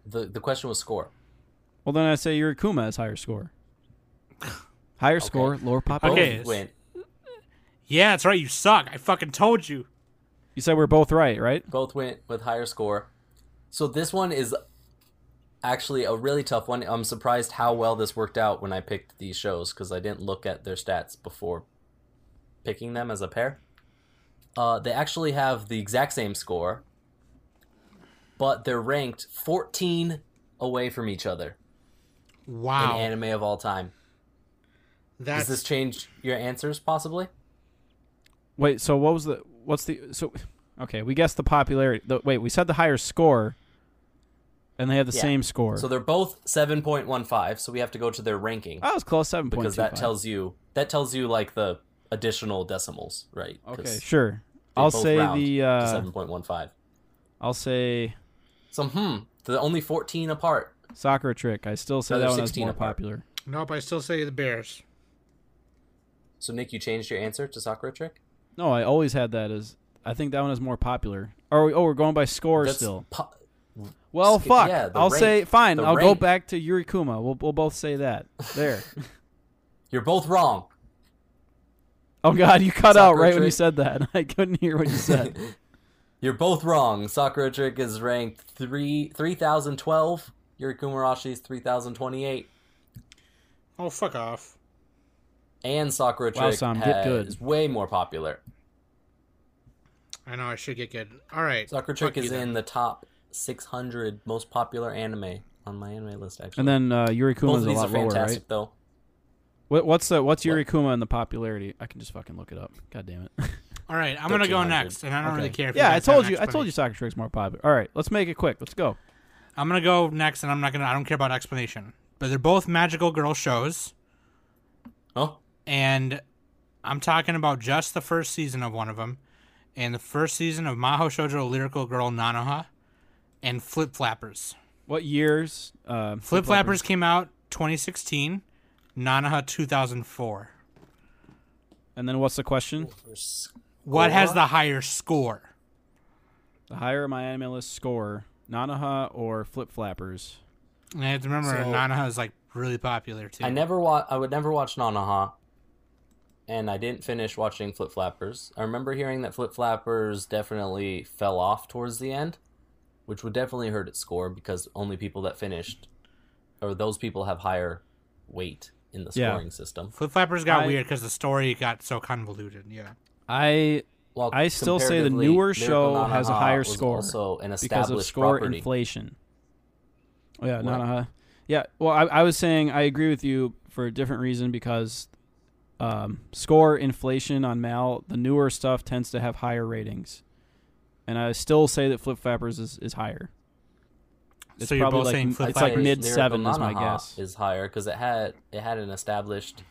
[SPEAKER 2] The the question was score.
[SPEAKER 4] Well, then I say Yuri Kuma has higher score. Higher score, lower popularity.
[SPEAKER 1] Okay.
[SPEAKER 2] went
[SPEAKER 1] Yeah, that's right. You suck. I fucking told you.
[SPEAKER 4] You said we're both right, right?
[SPEAKER 2] both went with higher score. So this one is actually a really tough one. I'm surprised how well this worked out when I picked these shows because I didn't look at their stats before picking them as a pair. Uh, they actually have the exact same score, but they're ranked 14 away from each other
[SPEAKER 1] Wow.
[SPEAKER 2] in anime of all time.
[SPEAKER 1] That's
[SPEAKER 2] Does this change your answers possibly?
[SPEAKER 4] Wait, so what was the what's the so okay, we guessed the popularity. The, wait, we said the higher score and they have the
[SPEAKER 2] Yeah.
[SPEAKER 4] same score.
[SPEAKER 2] So they're both 7.15, so we have to go to their ranking
[SPEAKER 4] I was close 7.25.
[SPEAKER 2] because that tells you that tells you like the additional decimals, right? 'Cause
[SPEAKER 4] Okay, sure. I'll say the uh
[SPEAKER 2] 7.15.
[SPEAKER 4] I'll say
[SPEAKER 2] So hmm, they're only 14 apart.
[SPEAKER 4] Sakura Trick. I still say
[SPEAKER 2] No,
[SPEAKER 4] that
[SPEAKER 2] they're
[SPEAKER 4] one is
[SPEAKER 2] 16
[SPEAKER 4] more
[SPEAKER 2] apart.
[SPEAKER 4] popular.
[SPEAKER 1] nope. I still say the Bears.
[SPEAKER 2] So Nick, you changed your answer to Sakura Trick?
[SPEAKER 4] No, I always had that as I think that one is more popular. Or we, oh, we're going by score
[SPEAKER 2] That's
[SPEAKER 4] still.
[SPEAKER 2] po-
[SPEAKER 4] Well,
[SPEAKER 2] Sk-
[SPEAKER 4] fuck.
[SPEAKER 2] yeah,
[SPEAKER 4] I'll
[SPEAKER 2] rank.
[SPEAKER 4] say fine.
[SPEAKER 2] The
[SPEAKER 4] I'll go back to Yuri Kuma. We'll we'll both say that. There.
[SPEAKER 2] You're both wrong.
[SPEAKER 4] Oh god, you cut out
[SPEAKER 2] Sakura
[SPEAKER 4] right when you said that. I couldn't hear what you said.
[SPEAKER 2] You're both wrong. Sakura Trick is ranked three three thousand twelve. Yuri Kuma Arashi is three thousand twenty eight.
[SPEAKER 1] Oh, fuck off.
[SPEAKER 2] And Sakura
[SPEAKER 4] Wow, Sam,
[SPEAKER 2] has,
[SPEAKER 4] get good.
[SPEAKER 2] is way more popular.
[SPEAKER 1] I know I should get good. All right.
[SPEAKER 2] Sakura Trick is
[SPEAKER 1] then.
[SPEAKER 2] in the top six hundred most popular anime on MyAnimeList. Actually,
[SPEAKER 4] and then uh, Yuri Kuma
[SPEAKER 2] both
[SPEAKER 4] is
[SPEAKER 2] of
[SPEAKER 4] a
[SPEAKER 2] these are
[SPEAKER 4] lot lower,
[SPEAKER 2] fantastic
[SPEAKER 4] right?
[SPEAKER 2] though.
[SPEAKER 4] What, what's the what's
[SPEAKER 2] What?
[SPEAKER 4] Yuri Kuma in the popularity? I can just fucking look it up. God damn it.
[SPEAKER 1] All right. I'm gonna go next, and I don't really care. If you
[SPEAKER 4] yeah, I told you. I told you. Sakura Trick's more popular. All right, let's make it quick. Let's go.
[SPEAKER 1] I'm gonna go next, and I'm not gonna. I don't care about explanation. But they're both magical girl shows,
[SPEAKER 2] Oh,
[SPEAKER 1] and I'm talking about just the first season of one of them, and the first season of Maho Shoujo Lyrical Girl Nanoha, and Flip Flappers.
[SPEAKER 4] What years? Uh,
[SPEAKER 1] Flip Flappers came out 2016, Nanoha 2004.
[SPEAKER 4] And then what's the question?
[SPEAKER 1] What has the higher score?
[SPEAKER 4] The higher MyAnimeList score, Nanoha or Flip Flappers?
[SPEAKER 1] And I have to remember
[SPEAKER 2] So-
[SPEAKER 1] Nanoha is like really popular too.
[SPEAKER 2] I never wa- I would never watch Nanoha, and I didn't finish watching Flip Flappers. I remember hearing that Flip Flappers definitely fell off towards the end, which would definitely hurt its score because only people that finished, or those people have higher weight in the
[SPEAKER 4] Yeah.
[SPEAKER 2] scoring system.
[SPEAKER 1] Flip Flappers got
[SPEAKER 4] I-
[SPEAKER 1] weird because the story got so convoluted. Yeah.
[SPEAKER 4] I
[SPEAKER 2] Well,
[SPEAKER 4] I still say the newer
[SPEAKER 2] Lyrical
[SPEAKER 4] show has a higher score
[SPEAKER 2] also an
[SPEAKER 4] because
[SPEAKER 2] established
[SPEAKER 4] of score
[SPEAKER 2] property.
[SPEAKER 4] inflation. Oh yeah,
[SPEAKER 2] What?
[SPEAKER 4] Nanoha. Yeah, well, I, I was saying I agree with you for a different reason because um, score inflation on Mal, the newer stuff tends to have higher ratings, and I still say that Flip Flappers is, is higher. It's
[SPEAKER 1] So you're
[SPEAKER 4] probably
[SPEAKER 1] both
[SPEAKER 4] like
[SPEAKER 1] saying Flip
[SPEAKER 4] it's like mid
[SPEAKER 2] Lyrical
[SPEAKER 4] seven is my guess.
[SPEAKER 2] Is higher because it had it had an established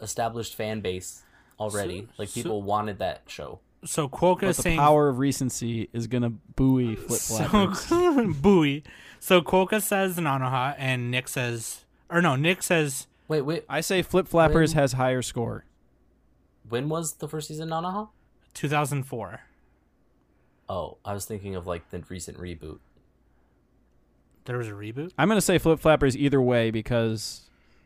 [SPEAKER 2] established fan base already.
[SPEAKER 1] So-
[SPEAKER 2] like
[SPEAKER 1] so-
[SPEAKER 2] people wanted that show.
[SPEAKER 1] So Quokka
[SPEAKER 4] But
[SPEAKER 1] is
[SPEAKER 4] the
[SPEAKER 1] saying
[SPEAKER 4] power of recency is gonna buoy Flip Flappers.
[SPEAKER 1] So buoy. So Quokka says Nanoha, and Nick says, or no, Nick says
[SPEAKER 2] Wait, wait.
[SPEAKER 4] I say Flip Flappers
[SPEAKER 2] When-
[SPEAKER 4] has higher score.
[SPEAKER 2] When was the first season Nanoha?
[SPEAKER 1] 2004.
[SPEAKER 2] Oh, I was thinking of like the recent reboot.
[SPEAKER 1] There was a reboot.
[SPEAKER 4] I'm gonna say Flip Flappers either way because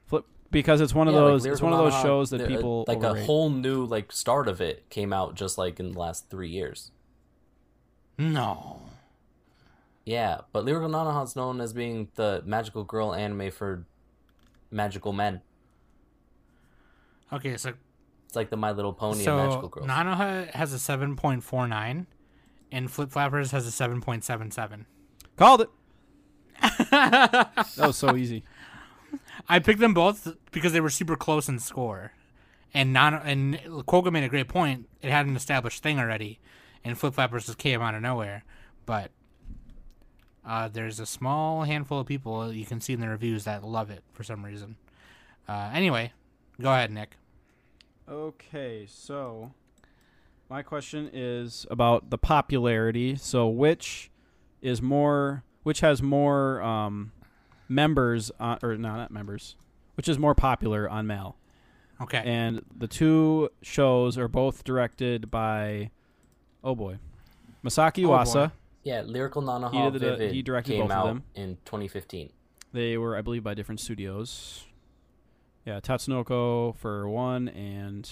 [SPEAKER 4] flip because it's one of
[SPEAKER 2] Yeah, like
[SPEAKER 4] those it's one of those shows that
[SPEAKER 2] the- uh,
[SPEAKER 4] people
[SPEAKER 2] like
[SPEAKER 4] overrate.
[SPEAKER 2] a whole new like start of it came out just like in the last three years.
[SPEAKER 1] No.
[SPEAKER 2] Yeah, but Lyrical Nanoha is known as being the magical girl anime for magical men.
[SPEAKER 1] Okay, so
[SPEAKER 2] It's like the My Little Pony of magical
[SPEAKER 1] so
[SPEAKER 2] girls.
[SPEAKER 1] Nanoha has a 7.49, and Flip Flappers has a 7.77.
[SPEAKER 4] Called it. that was so easy.
[SPEAKER 1] I picked them both because they were super close in score, and non and Quokka made a great point. It had an established thing already, and Flip Flappers just came out of nowhere. But uh, there's a small handful of people you can see in the reviews that love it for some reason. Uh, anyway, go ahead, Nick.
[SPEAKER 4] Okay, so my question is about the popularity. So which is more which has more um, members on, or no, not members. Which is more popular on Mal?
[SPEAKER 1] Okay.
[SPEAKER 4] And the two shows are both directed by oh boy. Masaki
[SPEAKER 1] Oh,
[SPEAKER 2] Yeah, Lyrical Nanoha
[SPEAKER 4] He did the-
[SPEAKER 2] Vivid
[SPEAKER 4] he directed
[SPEAKER 2] came
[SPEAKER 4] both of them.
[SPEAKER 2] in 2015.
[SPEAKER 4] They were, I believe, by different studios. Yeah, Tatsunoko for one, and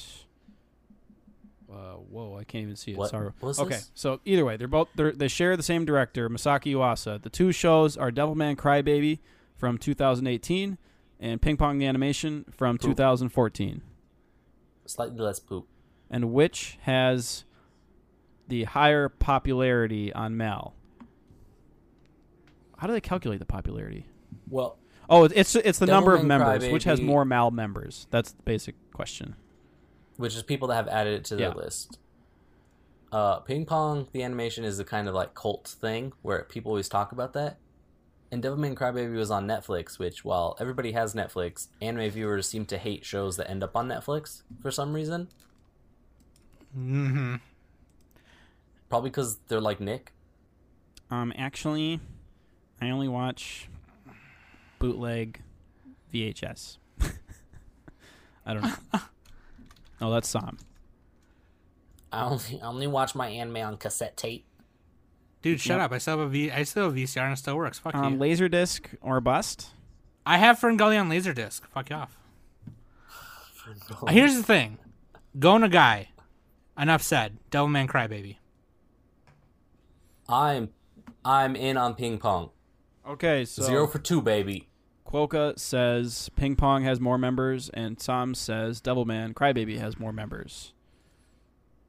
[SPEAKER 4] uh, whoa, I can't even see it.
[SPEAKER 2] What
[SPEAKER 4] Sorry. okay,
[SPEAKER 2] this?
[SPEAKER 4] so either way, they're both they're, they share the same director, Masaaki Yuasa. The two shows are Devilman Crybaby from 2018 and Ping Pong the Animation from
[SPEAKER 2] Poop.
[SPEAKER 4] 2014.
[SPEAKER 2] Slightly less poop.
[SPEAKER 4] And which has the higher popularity on Mal? How do they calculate the popularity?
[SPEAKER 2] Well,
[SPEAKER 4] Oh, it's it's the number of members. Which has more Mal members? That's the basic question.
[SPEAKER 2] Which is people that have added it to their
[SPEAKER 4] Yeah.
[SPEAKER 2] list. Uh, Ping Pong, the animation is a kind of like cult thing where people always talk about that. And Devilman Crybaby was on Netflix, which while everybody has Netflix, anime viewers seem to hate shows that end up on Netflix for some reason.
[SPEAKER 1] Mm-hmm.
[SPEAKER 2] Probably because they're like Nick.
[SPEAKER 4] Um, actually, I only watch bootleg VHS. I don't know. oh, that's Sam.
[SPEAKER 2] I only I only watch my anime on cassette tape.
[SPEAKER 1] Dude, shut
[SPEAKER 4] Yep.
[SPEAKER 1] up! I still have a V. I still have a VCR and it still works. Fuck
[SPEAKER 4] Um,
[SPEAKER 1] you.
[SPEAKER 4] Laserdisc or bust?
[SPEAKER 1] I have Ferngully on Laserdisc. Fuck you off. Here's the thing. Going a guy. Enough said. Devilman Crybaby.
[SPEAKER 2] I'm I'm in on Ping Pong.
[SPEAKER 4] Okay, so
[SPEAKER 2] Zero for two, baby.
[SPEAKER 4] Quokka says Ping Pong has more members, and Tom says Devilman Crybaby has more members.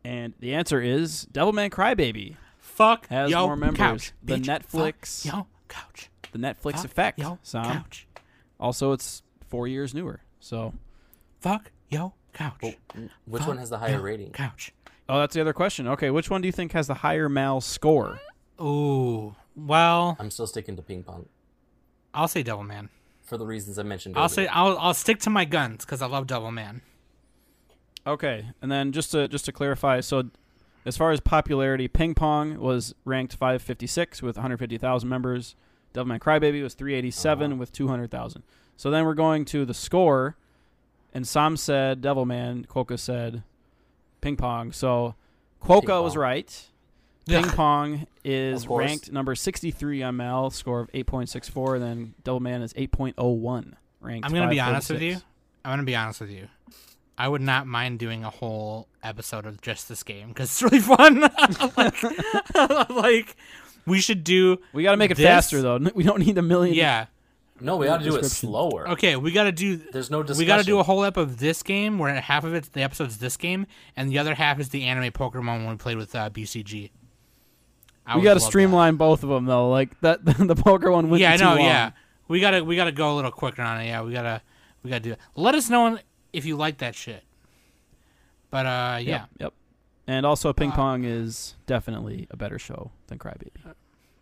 [SPEAKER 4] And the answer is Devilman Crybaby
[SPEAKER 1] Fuck
[SPEAKER 4] has
[SPEAKER 1] yo
[SPEAKER 4] more members.
[SPEAKER 1] couch.
[SPEAKER 4] the
[SPEAKER 1] bitch.
[SPEAKER 4] Netflix,
[SPEAKER 1] Fuck yo couch.
[SPEAKER 4] the Netflix
[SPEAKER 1] Fuck
[SPEAKER 4] effect.
[SPEAKER 1] Yo
[SPEAKER 4] Sam.
[SPEAKER 1] couch.
[SPEAKER 4] Also, it's four years newer. So,
[SPEAKER 1] Fuck yo couch.
[SPEAKER 2] Well, which
[SPEAKER 1] Fuck
[SPEAKER 2] one has the higher
[SPEAKER 1] yo
[SPEAKER 2] rating?
[SPEAKER 1] Couch.
[SPEAKER 4] oh, that's the other question. Okay, which one do you think has the higher Mal score?
[SPEAKER 1] Ooh. Well,
[SPEAKER 2] I'm still sticking to Ping Pong
[SPEAKER 1] I'll say Devilman.
[SPEAKER 2] For the reasons I mentioned.
[SPEAKER 1] I'll
[SPEAKER 2] earlier.
[SPEAKER 1] say I'll I'll stick to my guns because I love Devilman.
[SPEAKER 4] Okay, and then just to just to clarify, so as far as popularity, Ping Pong was ranked 556 with 150,000 members. Devilman Crybaby was 387
[SPEAKER 2] Uh-huh.
[SPEAKER 4] with 200,000. So then we're going to the score, and Sam said Devilman, Quokka said Ping Pong. So Quokka
[SPEAKER 2] Ping
[SPEAKER 4] was
[SPEAKER 2] Pong.
[SPEAKER 4] right. Ping
[SPEAKER 1] Ugh.
[SPEAKER 4] Pong is ranked number 63 on Mal, score of 8.64. And then Man is 8.01, ranked.
[SPEAKER 1] I'm gonna be honest with you. I'm gonna be honest with you. I would not mind doing a whole episode of just this game because it's really fun. like, like, we should do.
[SPEAKER 4] We got to make it
[SPEAKER 1] This-
[SPEAKER 4] faster, though. We don't need a million.
[SPEAKER 1] Yeah.
[SPEAKER 2] no, we got to do it slower.
[SPEAKER 1] Okay. We got to do.
[SPEAKER 2] There's no discussion.
[SPEAKER 1] We got to do a whole ep of this game where half of it the episode's this game and the other half is the anime Pokemon when we played with uh, BCG. I
[SPEAKER 4] we got to
[SPEAKER 1] love that.
[SPEAKER 4] streamline both of them though. Like that, the poker one went
[SPEAKER 1] Yeah, I know.
[SPEAKER 4] long.
[SPEAKER 1] Yeah, we gotta we gotta go a little quicker on it. Yeah, we gotta we gotta do it. Let us know if you like that shit. But uh, yeah,
[SPEAKER 4] Yep. yep. And also, Ping
[SPEAKER 1] Uh,
[SPEAKER 4] Pong is definitely a better show than Crybaby.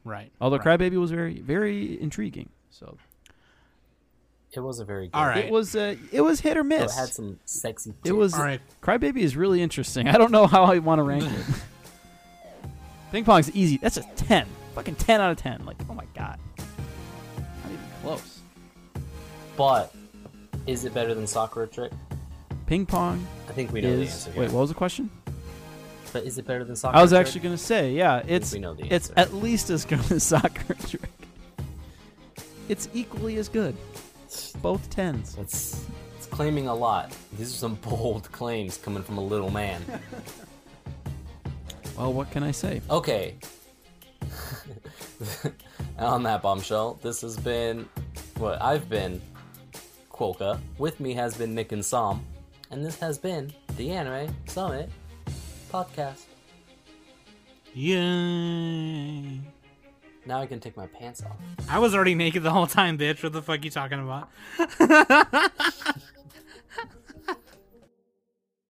[SPEAKER 1] right.
[SPEAKER 4] Although
[SPEAKER 1] right.
[SPEAKER 4] Crybaby was very, very intriguing. So
[SPEAKER 2] It was a very good.
[SPEAKER 1] All right.
[SPEAKER 4] it was, uh, it was hit or miss
[SPEAKER 2] It
[SPEAKER 4] miss.
[SPEAKER 2] had some sexy.
[SPEAKER 4] It was
[SPEAKER 1] All right.
[SPEAKER 4] Crybaby is really interesting. I don't know how I want to rank it. Ping Pong's easy. That's a ten. Fucking ten out of ten. Like, oh my god. Not even close.
[SPEAKER 2] But is it better than Sakura Trick?
[SPEAKER 4] Ping Pong
[SPEAKER 2] I think we know the
[SPEAKER 4] is.
[SPEAKER 2] answer.
[SPEAKER 4] Wait, what was the question?
[SPEAKER 2] But is it better than Sakura?
[SPEAKER 4] I was actually gonna say, yeah, it's
[SPEAKER 2] we know the
[SPEAKER 4] it's at least as good as Sakura Trick. It's equally as good. Both tens.
[SPEAKER 2] It's it's claiming a lot. These are some bold claims coming from a little man.
[SPEAKER 4] Well, what can I say?
[SPEAKER 2] Okay. On that bombshell, this has been what I've been Quokka. With me has been Nick and Sam, and this has been the Anime Summit podcast.
[SPEAKER 1] Yay!
[SPEAKER 2] Now I can take my pants off.
[SPEAKER 1] I was already naked the whole time, bitch. What the fuck you talking about?